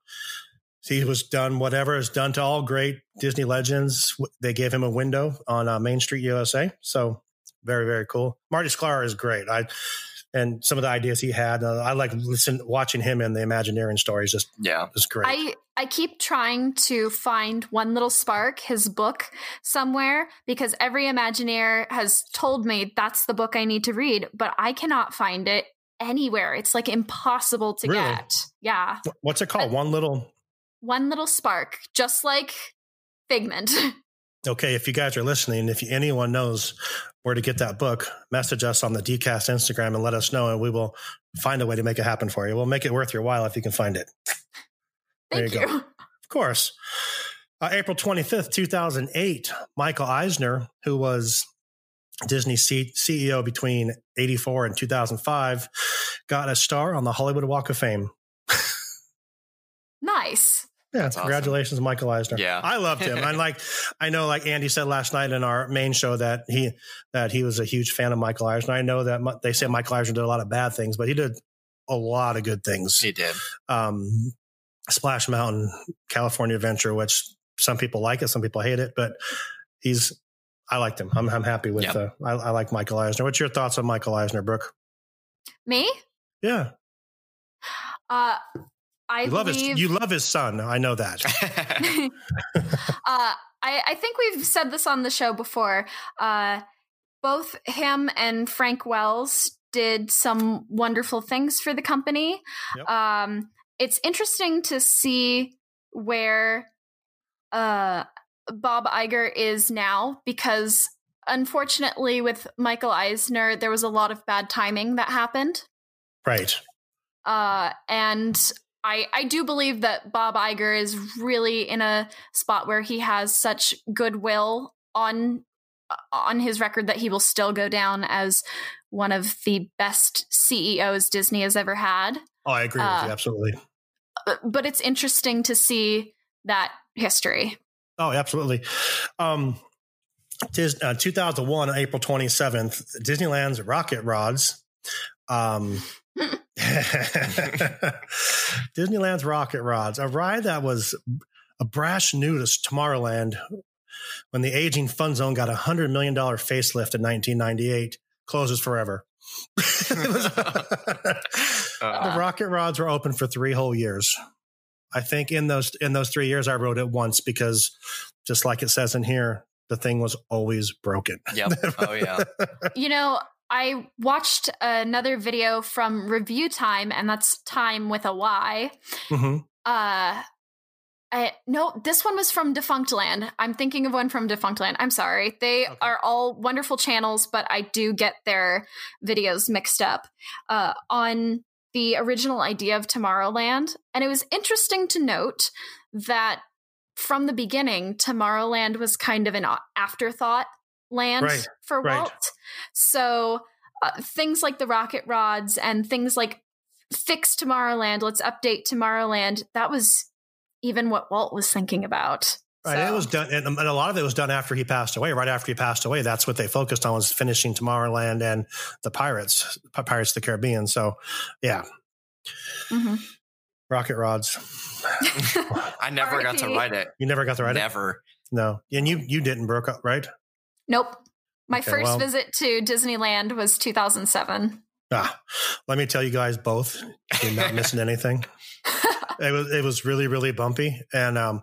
he was done whatever is done to all great Disney legends. They gave him a window on uh, Main Street USA. So very very cool. Marty Sklar is great. I and some of the ideas he had. Uh, I like listen watching him in the Imagineering stories. Just Yeah. is great. I I keep trying to find one little spark, his book somewhere, because every Imagineer has told me that's the book I need to read, but I cannot find it anywhere. It's like impossible to Really? get. Yeah, What's it called? One little. One little spark, just like Figment. Okay, if you guys are listening, if anyone knows where to get that book, message us on the DCast Instagram and let us know, and we will find a way to make it happen for you. We'll make it worth your while if you can find it. There Thank you you. go. Of course. Uh, April 25th, 2008, Michael Eisner, who was Disney C- CEO between 84 and 2005, got a star on the Hollywood Walk of Fame. Nice. Yeah, That's awesome. congratulations, Michael Eisner. Yeah. I loved him. and like, I know, like Andy said last night in our main show that he that he was a huge fan of Michael Eisner. I know that they say Michael Eisner did a lot of bad things, but he did a lot of good things. He did. Um, Splash Mountain, California Adventure, which some people like it, some people hate it, but he's. I liked him. I'm, I'm happy with. Yep. Uh, I, I like Michael Eisner. What's your thoughts on Michael Eisner, Brooke? Me? Yeah, Uh, I you love believe his. You love his son. I know that. uh, I, I think we've said this on the show before. Uh, both him and Frank Wells did some wonderful things for the company. Yep. Um, it's interesting to see where uh, Bob Iger is now because, unfortunately, with Michael Eisner, there was a lot of bad timing that happened. Right. Uh, and I, I do believe that Bob Iger is really in a spot where he has such goodwill on on his record that he will still go down as one of the best CEOs Disney has ever had. Oh, I agree with Uh, you. Absolutely. But, but it's interesting to see that history. Oh, absolutely. Um, Dis- uh, 2001, April 27th, Disneyland's Rocket Rods. Um, Disneyland's Rocket Rods, a ride that was a brash new to Tomorrowland when the aging fun zone got a $100 million facelift in 1998, closes forever. Was- Uh, the rocket rods were open for three whole years. I think in those in those three years, I rode it once because, just like it says in here, the thing was always broken. yep. Oh yeah. You know, I watched another video from Review Time, and that's time with a Y. hmm Uh, I, no, this one was from Defunctland. I'm thinking of one from Defunctland. I'm sorry. They Okay. are all wonderful channels, but I do get their videos mixed up uh, on the original idea of Tomorrowland. And it was interesting to note that from the beginning, Tomorrowland was kind of an afterthought land Right, for right. Walt. So uh, things like the rocket rods and things like fix Tomorrowland, let's update Tomorrowland. That was even what Walt was thinking about. Right. So- It was done, and, and a lot of it was done after he passed away. Right after he passed away, that's what they focused on was finishing Tomorrowland and the Pirates, Pirates of the Caribbean. So, yeah, Mhm. rocket rods. I never got to R.I.P. ride it. You never got to ride it. Never. No, and you you didn't, broke up, right? Nope. My Okay, first well- visit to Disneyland was 2007. Ah, let me tell you guys both, you're not missing anything. It was it was really really bumpy, and um,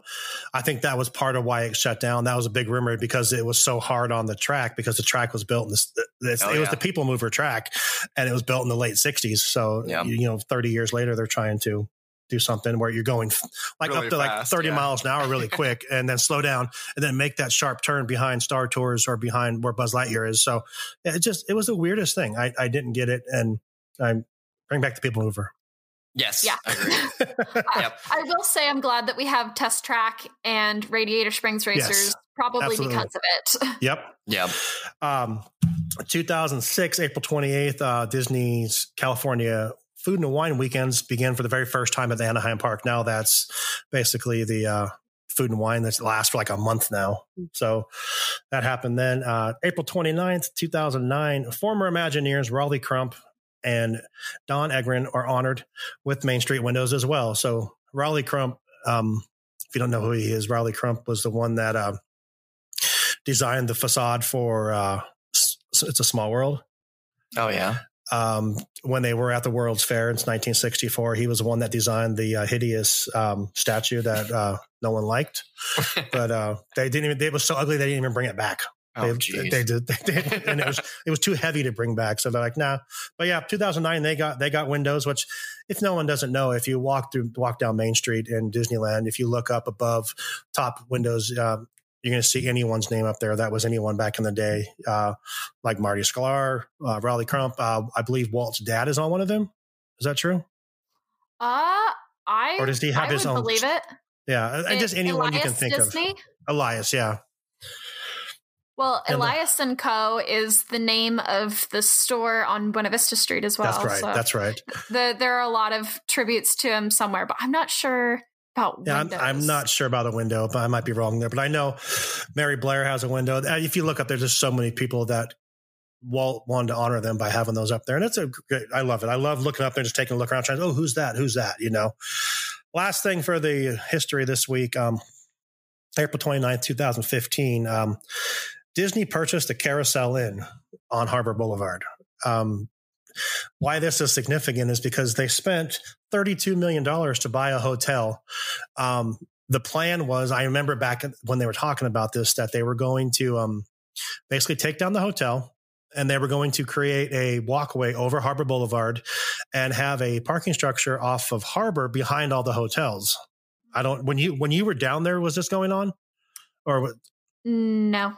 I think that was part of why it shut down. That was a big rumor because it was so hard on the track because the track was built in this. this Oh, it was yeah. the people mover track, and it was built in the late '60s. So Yeah. you, you know, 30 years later, they're trying to do something where you're going like Really up to like fast, 30 yeah. miles an hour really quick, and then slow down, and then make that sharp turn behind Star Tours or behind where Buzz Lightyear is. So it just it was the weirdest thing. I I didn't get it, and I bring back the people mover. Yes. Yeah. Agreed. Yep. I will say I'm glad that we have Test Track and Radiator Springs Racers, Yes, probably absolutely. because of it. Yep. Yep. Um, 2006, April 28th, uh, Disney's California food and wine weekends began for the very first time at the Anaheim Park. Now that's basically the uh, food and wine that lasts for like a month now. So that happened then. Uh, April 29th, 2009, former Imagineers Rolly Crump and Don Edgren are honored with Main Street Windows as well. So Rolly Crump, um, if you don't know who he is, Rolly Crump was the one that uh, designed the facade for uh, It's a Small World. Oh yeah. Um, when they were at the World's Fair in 1964, he was the one that designed the uh, hideous um, statue that uh, no one liked. but uh, they didn't even. It was so ugly they didn't even bring it back. Oh, they, they, did, they did, and it was it was too heavy to bring back. So they're like, nah. But yeah, 2009 they got they got windows. Which, if no one doesn't know, if you walk through walk down Main Street in Disneyland, if you look up above top windows, uh, you're going to see anyone's name up there. That was anyone back in the day, uh, like Marty Sklar, uh, Rolly Crump. Uh, I believe Walt's dad is on one of them. Is that true? Uh, I or does he have I his own? Believe it. Yeah, and just anyone Elias you can think Disney? of. Elias, yeah. Well, And the- Elias and Co. is the name of the store on Buena Vista Street as well. That's right. so That's right. the, there are a lot of tributes to him somewhere, but I'm not sure about Yeah, I'm. I'm not sure about a window, but I might be wrong there. But I know Mary Blair has a window. Uh, If you look up, there's just so many people that Walt wanted to honor them by having those up there, and it's a great. I love it. I love looking up there, and just taking a look around, trying. Oh, who's that? Who's that? You know. Last thing for the history this week, um, April 29th, 2015. Um, Disney purchased a Carousel Inn on Harbor Boulevard. Um, why this is significant is because they spent $32 million to buy a hotel. Um, the plan was, I remember back when they were talking about this, that they were going to um, basically take down the hotel and they were going to create a walkway over Harbor Boulevard and have a parking structure off of Harbor behind all the hotels. I don't, when you, when you were down there, was this going on? Or No.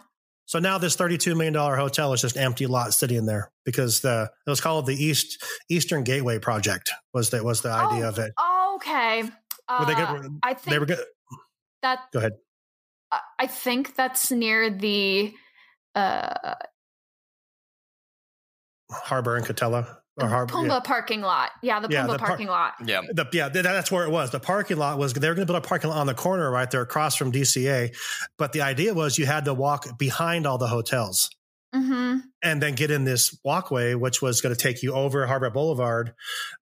So now this $32 million hotel is just an empty lot sitting there because the it was called the East Eastern Gateway Project was that was the idea Oh, of it. Okay. Uh, Were they good- I think They were good. that Go ahead. I- think that's near the uh Harbor and Katella or Harbor. Pumbaa yeah. parking lot. Yeah, the Yeah, Pumbaa the par- parking lot. Yeah. The, yeah, th- that's where it was. The parking lot was they were going to build a parking lot on the corner right there across from DCA, but the idea was you had to walk behind all the hotels. hmm and then get in this walkway, which was going to take you over Harbor Boulevard.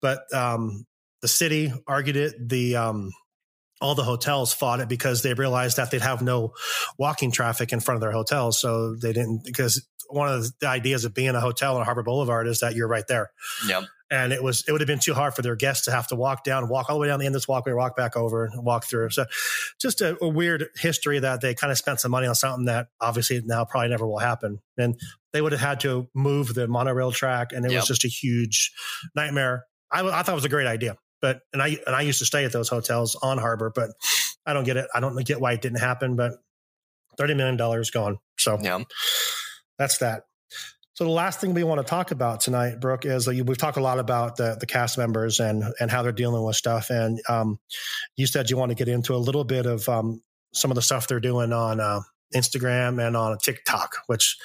But um, the city argued it. The um, all the hotels fought it because they realized that they'd have no walking traffic in front of their hotels, so they didn't. Because one of the ideas of being a hotel on Harbor Boulevard is that you're right there, Yep. and it was it would have been too hard for their guests to have to walk down, walk all the way down the end of this walkway, walk back over, and walk through. So, just a, a weird history that they kind of spent some money on something that obviously now probably never will happen, and they would have had to move the monorail track, and it Yep. was just a huge nightmare. I, I thought it was a great idea, but and I and I used to stay at those hotels on Harbor, but I don't get it. I don't get why it didn't happen, but thirty million dollars gone. So Yeah. that's that. So the last thing we want to talk about tonight, Brooke, is that you- we've talked a lot about the, the cast members and and how they're dealing with stuff. And um, you said you want to get into a little bit of um, some of the stuff they're doing on uh, Instagram and on TikTok, which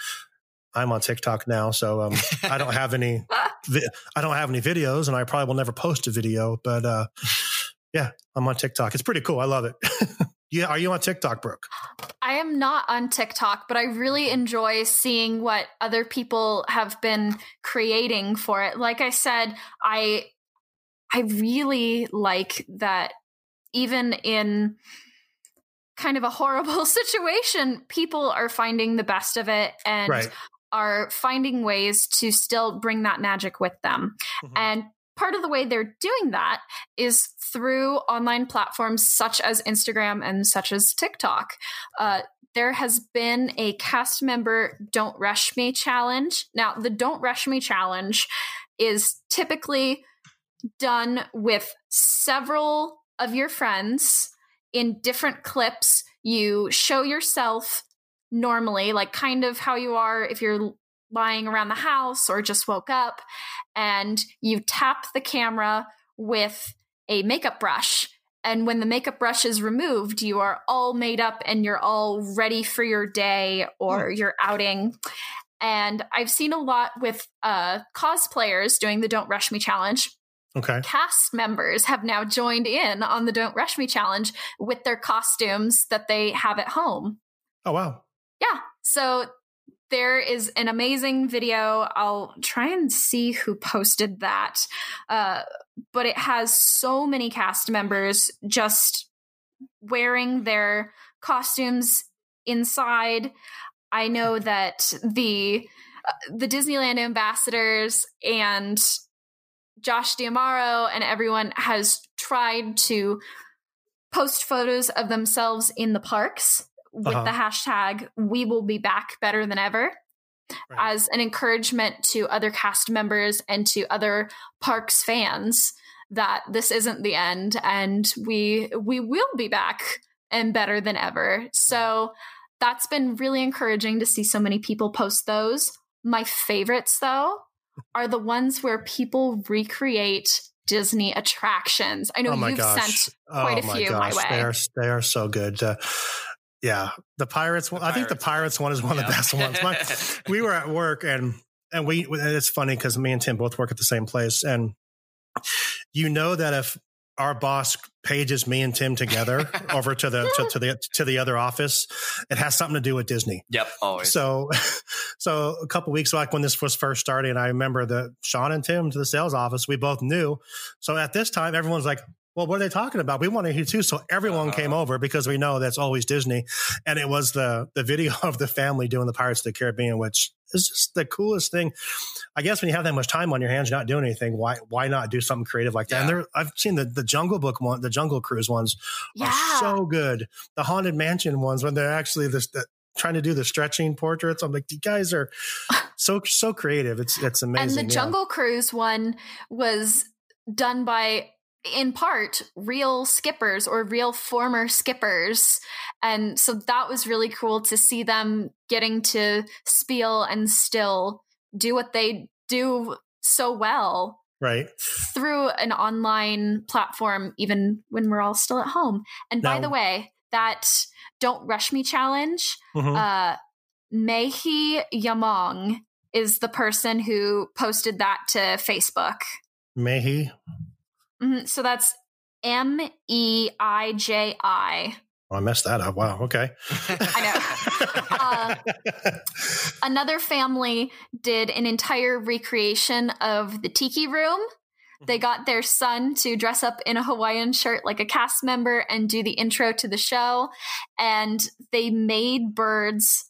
I'm on TikTok now, so um, I don't have any vi- I don't have any videos, and I probably will never post a video. But uh, yeah, I'm on TikTok. It's pretty cool. I love it. yeah, are you on TikTok, Brooke? I am not on TikTok, but I really enjoy seeing what other people have been creating for it. Like I said, I I really like that even in kind of a horrible situation, people are finding the best of it and Right. Are finding ways to still bring that magic with them. Mhm. And part of the way they're doing that is through online platforms such as Instagram and such as TikTok. Uh, there has been a cast member Don't Rush Me challenge. Now, the Don't Rush Me challenge is typically done with several of your friends in different clips. You show yourself normally, like kind of how you are if you're lying around the house or just woke up, and you tap the camera with a makeup brush. And when the makeup brush is removed, you are all made up and you're all ready for your day or your outing. And I've seen a lot with uh, cosplayers doing the Don't Rush Me challenge. Okay. cast members have now joined in on the Don't Rush Me challenge with their costumes that they have at home. Oh wow. Yeah. So there is an amazing video. I'll try and see who posted that. Uh, but it has so many cast members just wearing their costumes inside. I know that the uh, the Disneyland ambassadors and Josh D'Amaro and everyone has tried to post photos of themselves in the parks with Uh-huh. the hashtag we will be back better than ever Right. as an encouragement to other cast members and to other parks fans that this isn't the end and we we will be back and better than ever. So that's been really encouraging to see so many people post those. My favorites though are the ones where people recreate Disney attractions. I know oh my you've gosh. sent quite oh a few my way. They are they are so good. Uh, yeah, the pirates. one I think the Pirates. one is one of the best ones. My, we were at work and and we it's funny because me and Tim both work at the same place and you know that if our boss pages me and Tim together over to the to, to the to the other office, it has something to do with Disney. Yep, always. So, so a couple weeks back when this was first starting, I remember that Sean and Tim to the sales office, we both knew. So at this time, everyone's like, well, what are they talking about? We want to hear too. So everyone Uh-huh. came over because we know that's always Disney. And it was the, the video of the family doing the Pirates of the Caribbean, which is just the coolest thing. I guess when you have that much time on your hands, you're not doing anything. Why, why not do something creative like that? And there, I've seen the, the Jungle Book one, the Jungle Cruise ones Yeah. are so good. The Haunted Mansion ones, when they're actually this, the, trying to do the stretching portraits, I'm like, you guys are so so creative. It's it's amazing. And the yeah. Jungle Cruise one was done by, in part, real skippers or real former skippers. And so that was really cool to see them getting to spiel and still do what they do so well right? through an online platform, even when we're all still at home. And by the way, that Don't Rush Me challenge, Mhm. uh, Mehi Yamong is the person who posted that to Facebook. Mehi. Mhm, So that's M E I J I. Oh, messed that up. Wow. Okay. I know. Uh, Another family did an entire recreation of the tiki room. They got their son to dress up in a Hawaiian shirt like a cast member and do the intro to the show. And they made birds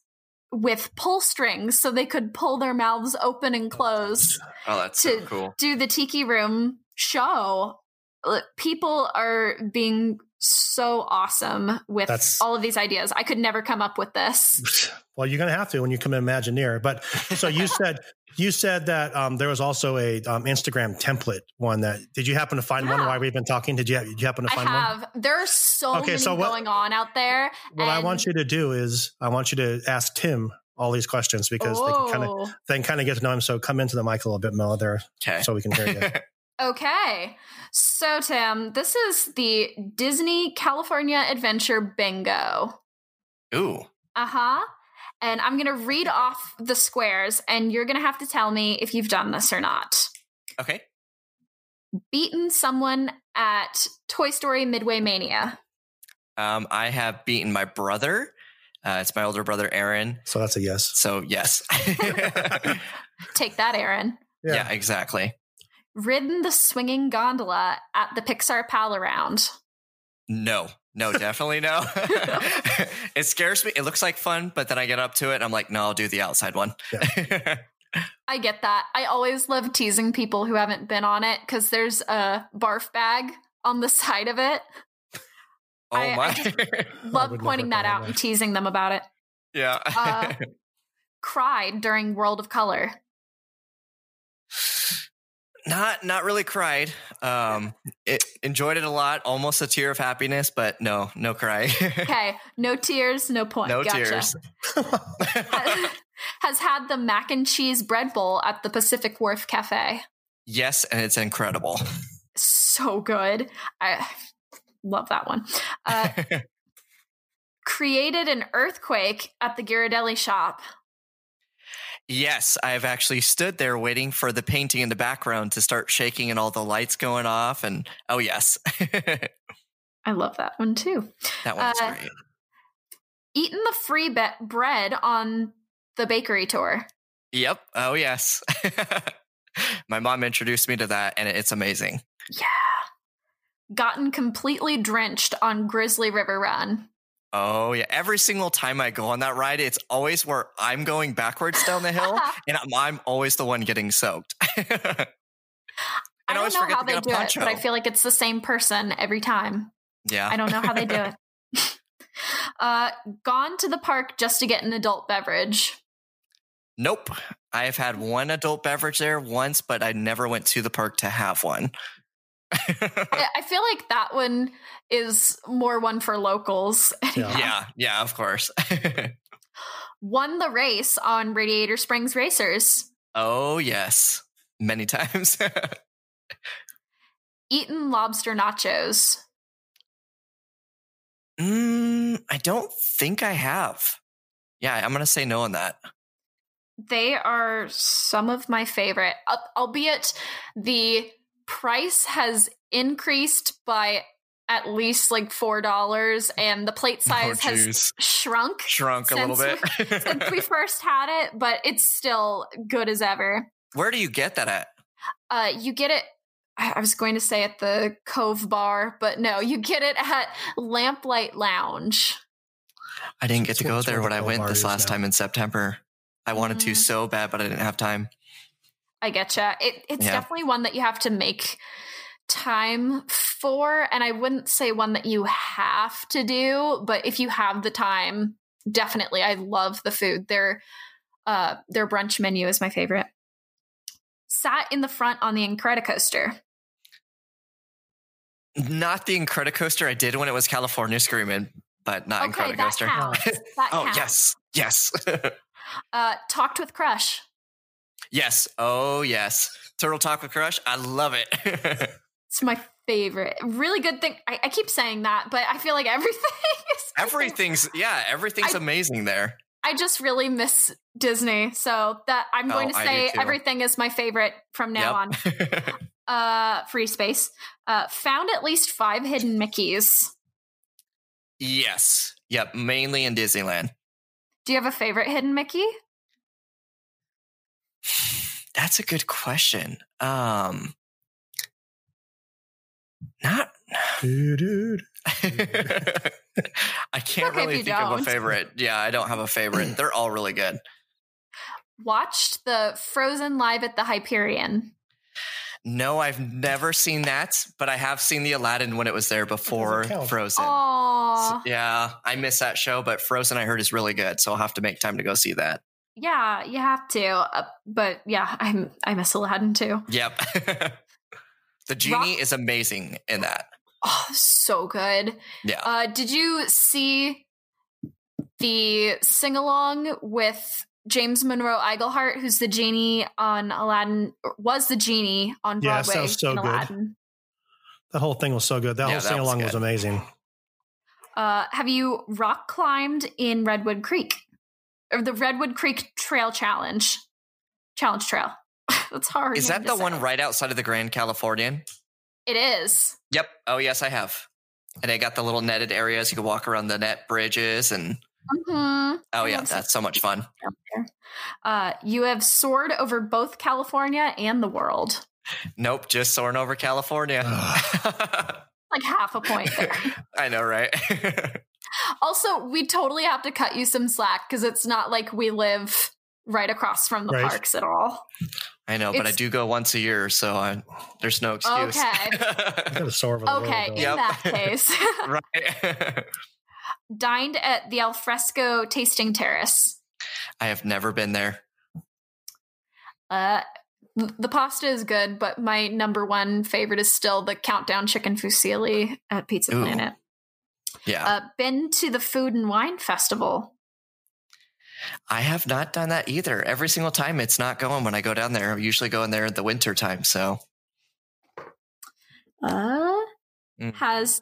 with pull strings so they could pull their mouths open and closed oh, that's so cool. do the tiki room show. Look, People are being so awesome with That's- all of these ideas. I could never come up with this. well, you're going to have to when you come in Imagineer. But so you said you said that um, there was also a um, Instagram template one that. Did you happen to find one while we've been talking? Did you did you happen to I find one? have. There are so Okay, many so what- going on out there. What I want you to do is I want you to ask Tim all these questions because they can kind of Oh, they kind of get to know him. So come into the mic a little bit more there Okay. so we can hear you. okay. So, Tim, this is the Disney California Adventure Bingo. Ooh. Uh huh. And I'm going to read off the squares, and you're going to have to tell me if you've done this or not. Okay. Beaten someone at Toy Story Midway Mania. Um, I have beaten my brother. Uh, it's my older brother, Aaron. So that's a yes. So, yes. Take that, Aaron. yeah. exactly. Ridden the swinging gondola at the Pixar Pal Around. No, no, definitely no. it scares me. It looks like fun, but then I get up to it and I'm like, no, I'll do the outside one. I get that. I always love teasing people who haven't been on it because there's a barf bag on the side of it. oh I- I my. I Love would pointing that out there. and teasing them about it. yeah. Uh, Cried during World of Color. Not not really cried. Um it enjoyed it a lot, almost a tear of happiness, but no, no cry. Okay, no tears, no point. no Gotcha. tears. Has had the mac and cheese bread bowl at the Pacific Wharf Cafe. yes, and it's incredible. So good. I love that one. Uh, created an earthquake at the Ghirardelli shop. Yes, I've actually stood there waiting for the painting in the background to start shaking and all the lights going off. And oh, yes, I love that one too. that one's Uh, great. Eating the free be- bread on the bakery tour. Yep. Oh, yes. My mom introduced me to that, and it's amazing. Yeah. Gotten completely drenched on Grizzly River Run. Oh, yeah. Every single time I go on that ride, it's always where I'm going backwards down the hill, and I'm, I'm always the one getting soaked. I don't know how they do it, but I feel like it's the same person every time. yeah. I don't know how they do it. uh, gone to the park just to get an adult beverage. Nope. I have had one adult beverage there once, but I never went to the park to have one. I, I feel like that one is more one for locals. Yeah. yeah, yeah, of course. Won the race on Radiator Springs Racers. oh, yes. Many times. Eaten lobster nachos. mm, I don't think I have. Yeah, I'm going to say no on that. They are some of my favorite, albeit the price has increased by at least like four dollars, and the plate size oh, has shrunk Shrunk a little since bit. since we first had it, but it's still good as ever. Where do you get that at? Uh, you get it. I I was going to say at the Cove Bar, but no, you get it at Lamplight Lounge. I didn't get to go there when what I went this last now. time in September. I wanted to Mhm. so bad, but I didn't have time. I getcha. It, it's Yeah. definitely one that you have to make time for, and I wouldn't say one that you have to do, but if you have the time, definitely. I love the food. Their uh, their brunch menu is my favorite. Sat in the front on the Incredicoaster. Not the Incredicoaster I did when it was California Screaming, but not okay, that Incredicoaster. counts. That oh, counts. yes. Yes. Uh, talked with Crush. Yes. Oh, yes. Turtle Talk with Crush. I love it. It's my favorite. Really good thing. I, I keep saying that, but I feel like everything is everything's, yeah, everything's I- amazing there. I just really miss Disney, so that I'm going Oh, to say everything is my favorite from now on. Uh, free space. Uh, found at least five hidden Mickey's. yes. Yep. Mainly in Disneyland. Do you have a favorite hidden Mickey? That's a good question. Um, not. I can't okay really think of a favorite. Yeah, I don't have a favorite. They're all really good. Watched the Frozen live at the Hyperion. No, I've never seen that, but I have seen the Aladdin when it was there before. Frozen. Oh, Yeah, I miss that show, but Frozen I heard is really good, so I'll have to make time to go see that. Yeah, you have to. Uh, but yeah, I'm I miss Aladdin too. Yep. the genie is amazing in that. Oh, so good. Yeah. Uh, did you see the sing along with James Monroe Iglehart, who's the genie on Aladdin, was the genie on Yes, that Broadway was so in good. Aladdin? The whole thing was so good. That Yeah, whole sing along was was amazing. Uh, have you rock climbed in Redwood Creek or the Redwood Creek Trail Challenge? Challenge Trail. That's hard. is that to the one right outside of the Grand Californian? It is. Yep. Oh, yes, I have. And they got the little netted areas. You can walk around the net bridges and Mhm. oh yeah, that's so much fun. Uh, you have soared over both California and the world. Nope, just soaring over California. Like half a point there. I know, right? Also, we totally have to cut you some slack because it's not like we live right across from the Right. parks at all. I know, but I do go once a year, so I, there's no excuse. Okay. You gotta soar over the world, Okay, in Yep. that case, right. dined at the Alfresco Tasting Terrace. I have never been there. Uh, the pasta is good, but my number one favorite is still the Countdown Chicken Fusilli at Pizza Ooh. Planet. Yeah. Uh, been to the Food and Wine Festival. I have not done that either. Every single time it's not going when I go down there. I usually go in there in the winter time. So Uh, Mm. has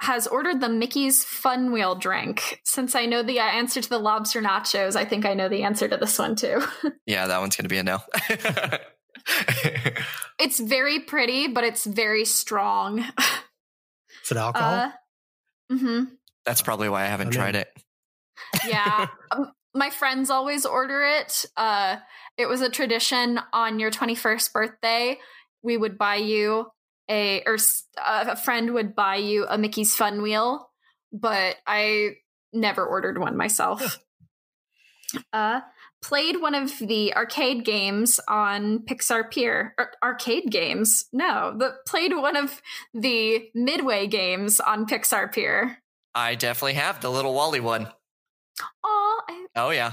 has ordered the Mickey's Fun Wheel drink. Since I know the answer to the lobster nachos, I think I know the answer to this one too. yeah, that one's going to be a no. it's very pretty, but it's very strong. Is it alcohol? Uh, mm-hmm. That's probably why I haven't I tried it. Yeah. um, my friends always order it. Uh, it was a tradition on your 21st birthday. We would buy you a or a friend would buy you a Mickey's Fun Wheel, but I never ordered one myself. uh, played one of the arcade games on Pixar Pier. Ar- arcade games? No, the played one of the Midway games on Pixar Pier. I definitely have the little WALL-E one. Oh, oh yeah.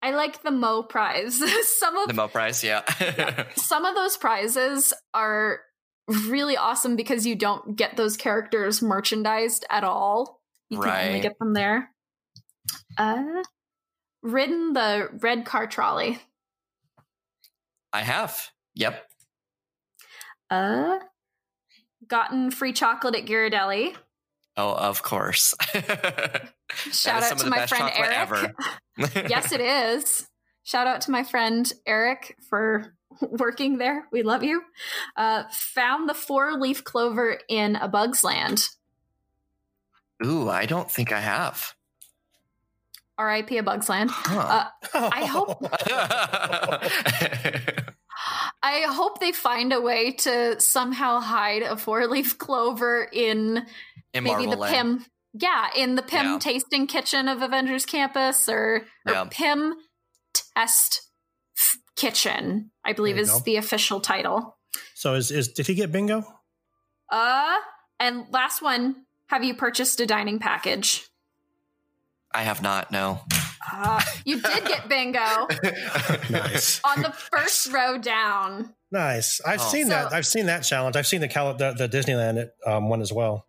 I like the Mo prize. some of the Mo prize, yeah. yeah. Some of those prizes are really awesome because you don't get those characters merchandised at all. You right. can only get them there. Uh, ridden the red car trolley. I have. Yep. Uh, gotten free chocolate at Ghirardelli. Oh, of course. Shout out to my friend Eric. yes, it is. Shout out to my friend Eric for working there. We love you. Uh, found the four leaf clover in a bug's land. Ooh, I don't think I have. R.I.P. a bug's land. Huh. Uh, I hope. I hope they find a way to somehow hide a four leaf clover in in maybe Marvel the Land. Pym. Yeah, in the Pym Yeah. tasting kitchen of Avengers Campus or, or Yeah. Pym Test F- Kitchen, I believe is go. the official title. So is is did he get bingo? Uh, and last one, have you purchased a dining package? I have not. No. Uh, you did get bingo Nice. on the first row down. Nice. I've Oh. seen So- that. I've seen that challenge. I've seen the Cal- the, the Disneyland um, one as well.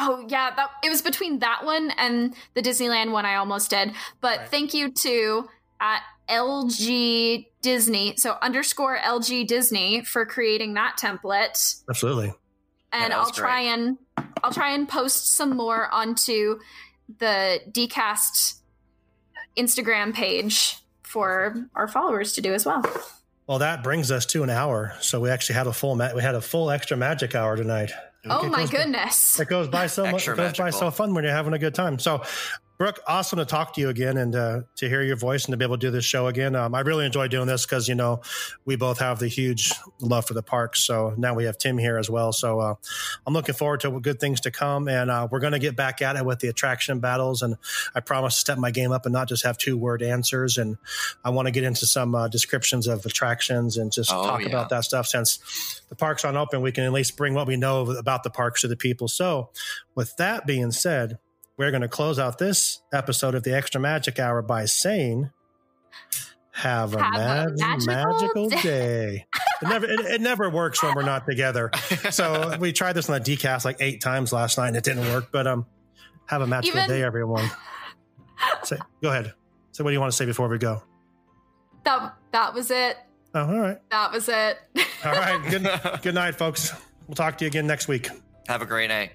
Oh yeah, that it was between that one and the Disneyland one I almost did. But Right. thank you to at LG Disney, so underscore LG Disney for creating that template. Absolutely. And that I'll was try and I'll try and post some more onto the Dcast Instagram page for our followers to do as well. Well, that brings us to an hour. So we actually had a full ma- we had a full extra magic hour tonight. Oh It my goes by- goodness. It goes by so much. It goes by so fun when you're having a good time. So, Brooke, awesome to talk to you again and uh, to hear your voice and to be able to do this show again. Um, I really enjoy doing this because you know we both have the huge love for the parks. So now we have Tim here as well. So uh, I'm looking forward to good things to come, and uh, we're going to get back at it with the attraction battles. And I promise to step my game up and not just have two word answers. And I want to get into some uh, descriptions of attractions and just Oh, talk yeah. about that stuff. Since the parks aren't open, we can at least bring what we know about the parks to the people. So, with that being said, we're going to close out this episode of the Extra Magic Hour by saying, "Have a, Have a magical magical day." day." it never it, it never works when we're not together. So we tried this on the DCast like eight times last night and it didn't work. But um, have a magical Even- day, everyone. Say, go ahead. So, what do you want to say before we go? That that was it. Oh, all right, That was it. all right. Good good night, folks. We'll talk to you again next week. Have a great night.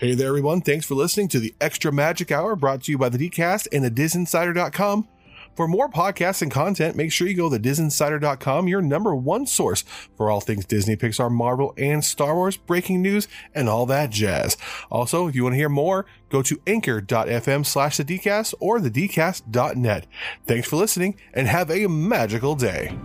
Hey there, everyone. Thanks for listening to the Extra Magic Hour brought to you by the DCast and the DisInsider.com. For more podcasts and content, make sure you go to DisInsider.com, your number one source for all things Disney, Pixar, Marvel, and Star Wars, breaking news, and all that jazz. Also, if you want to hear more, go to anchor.fm slash the DCast or the DCast.net. Thanks for listening and have a magical day.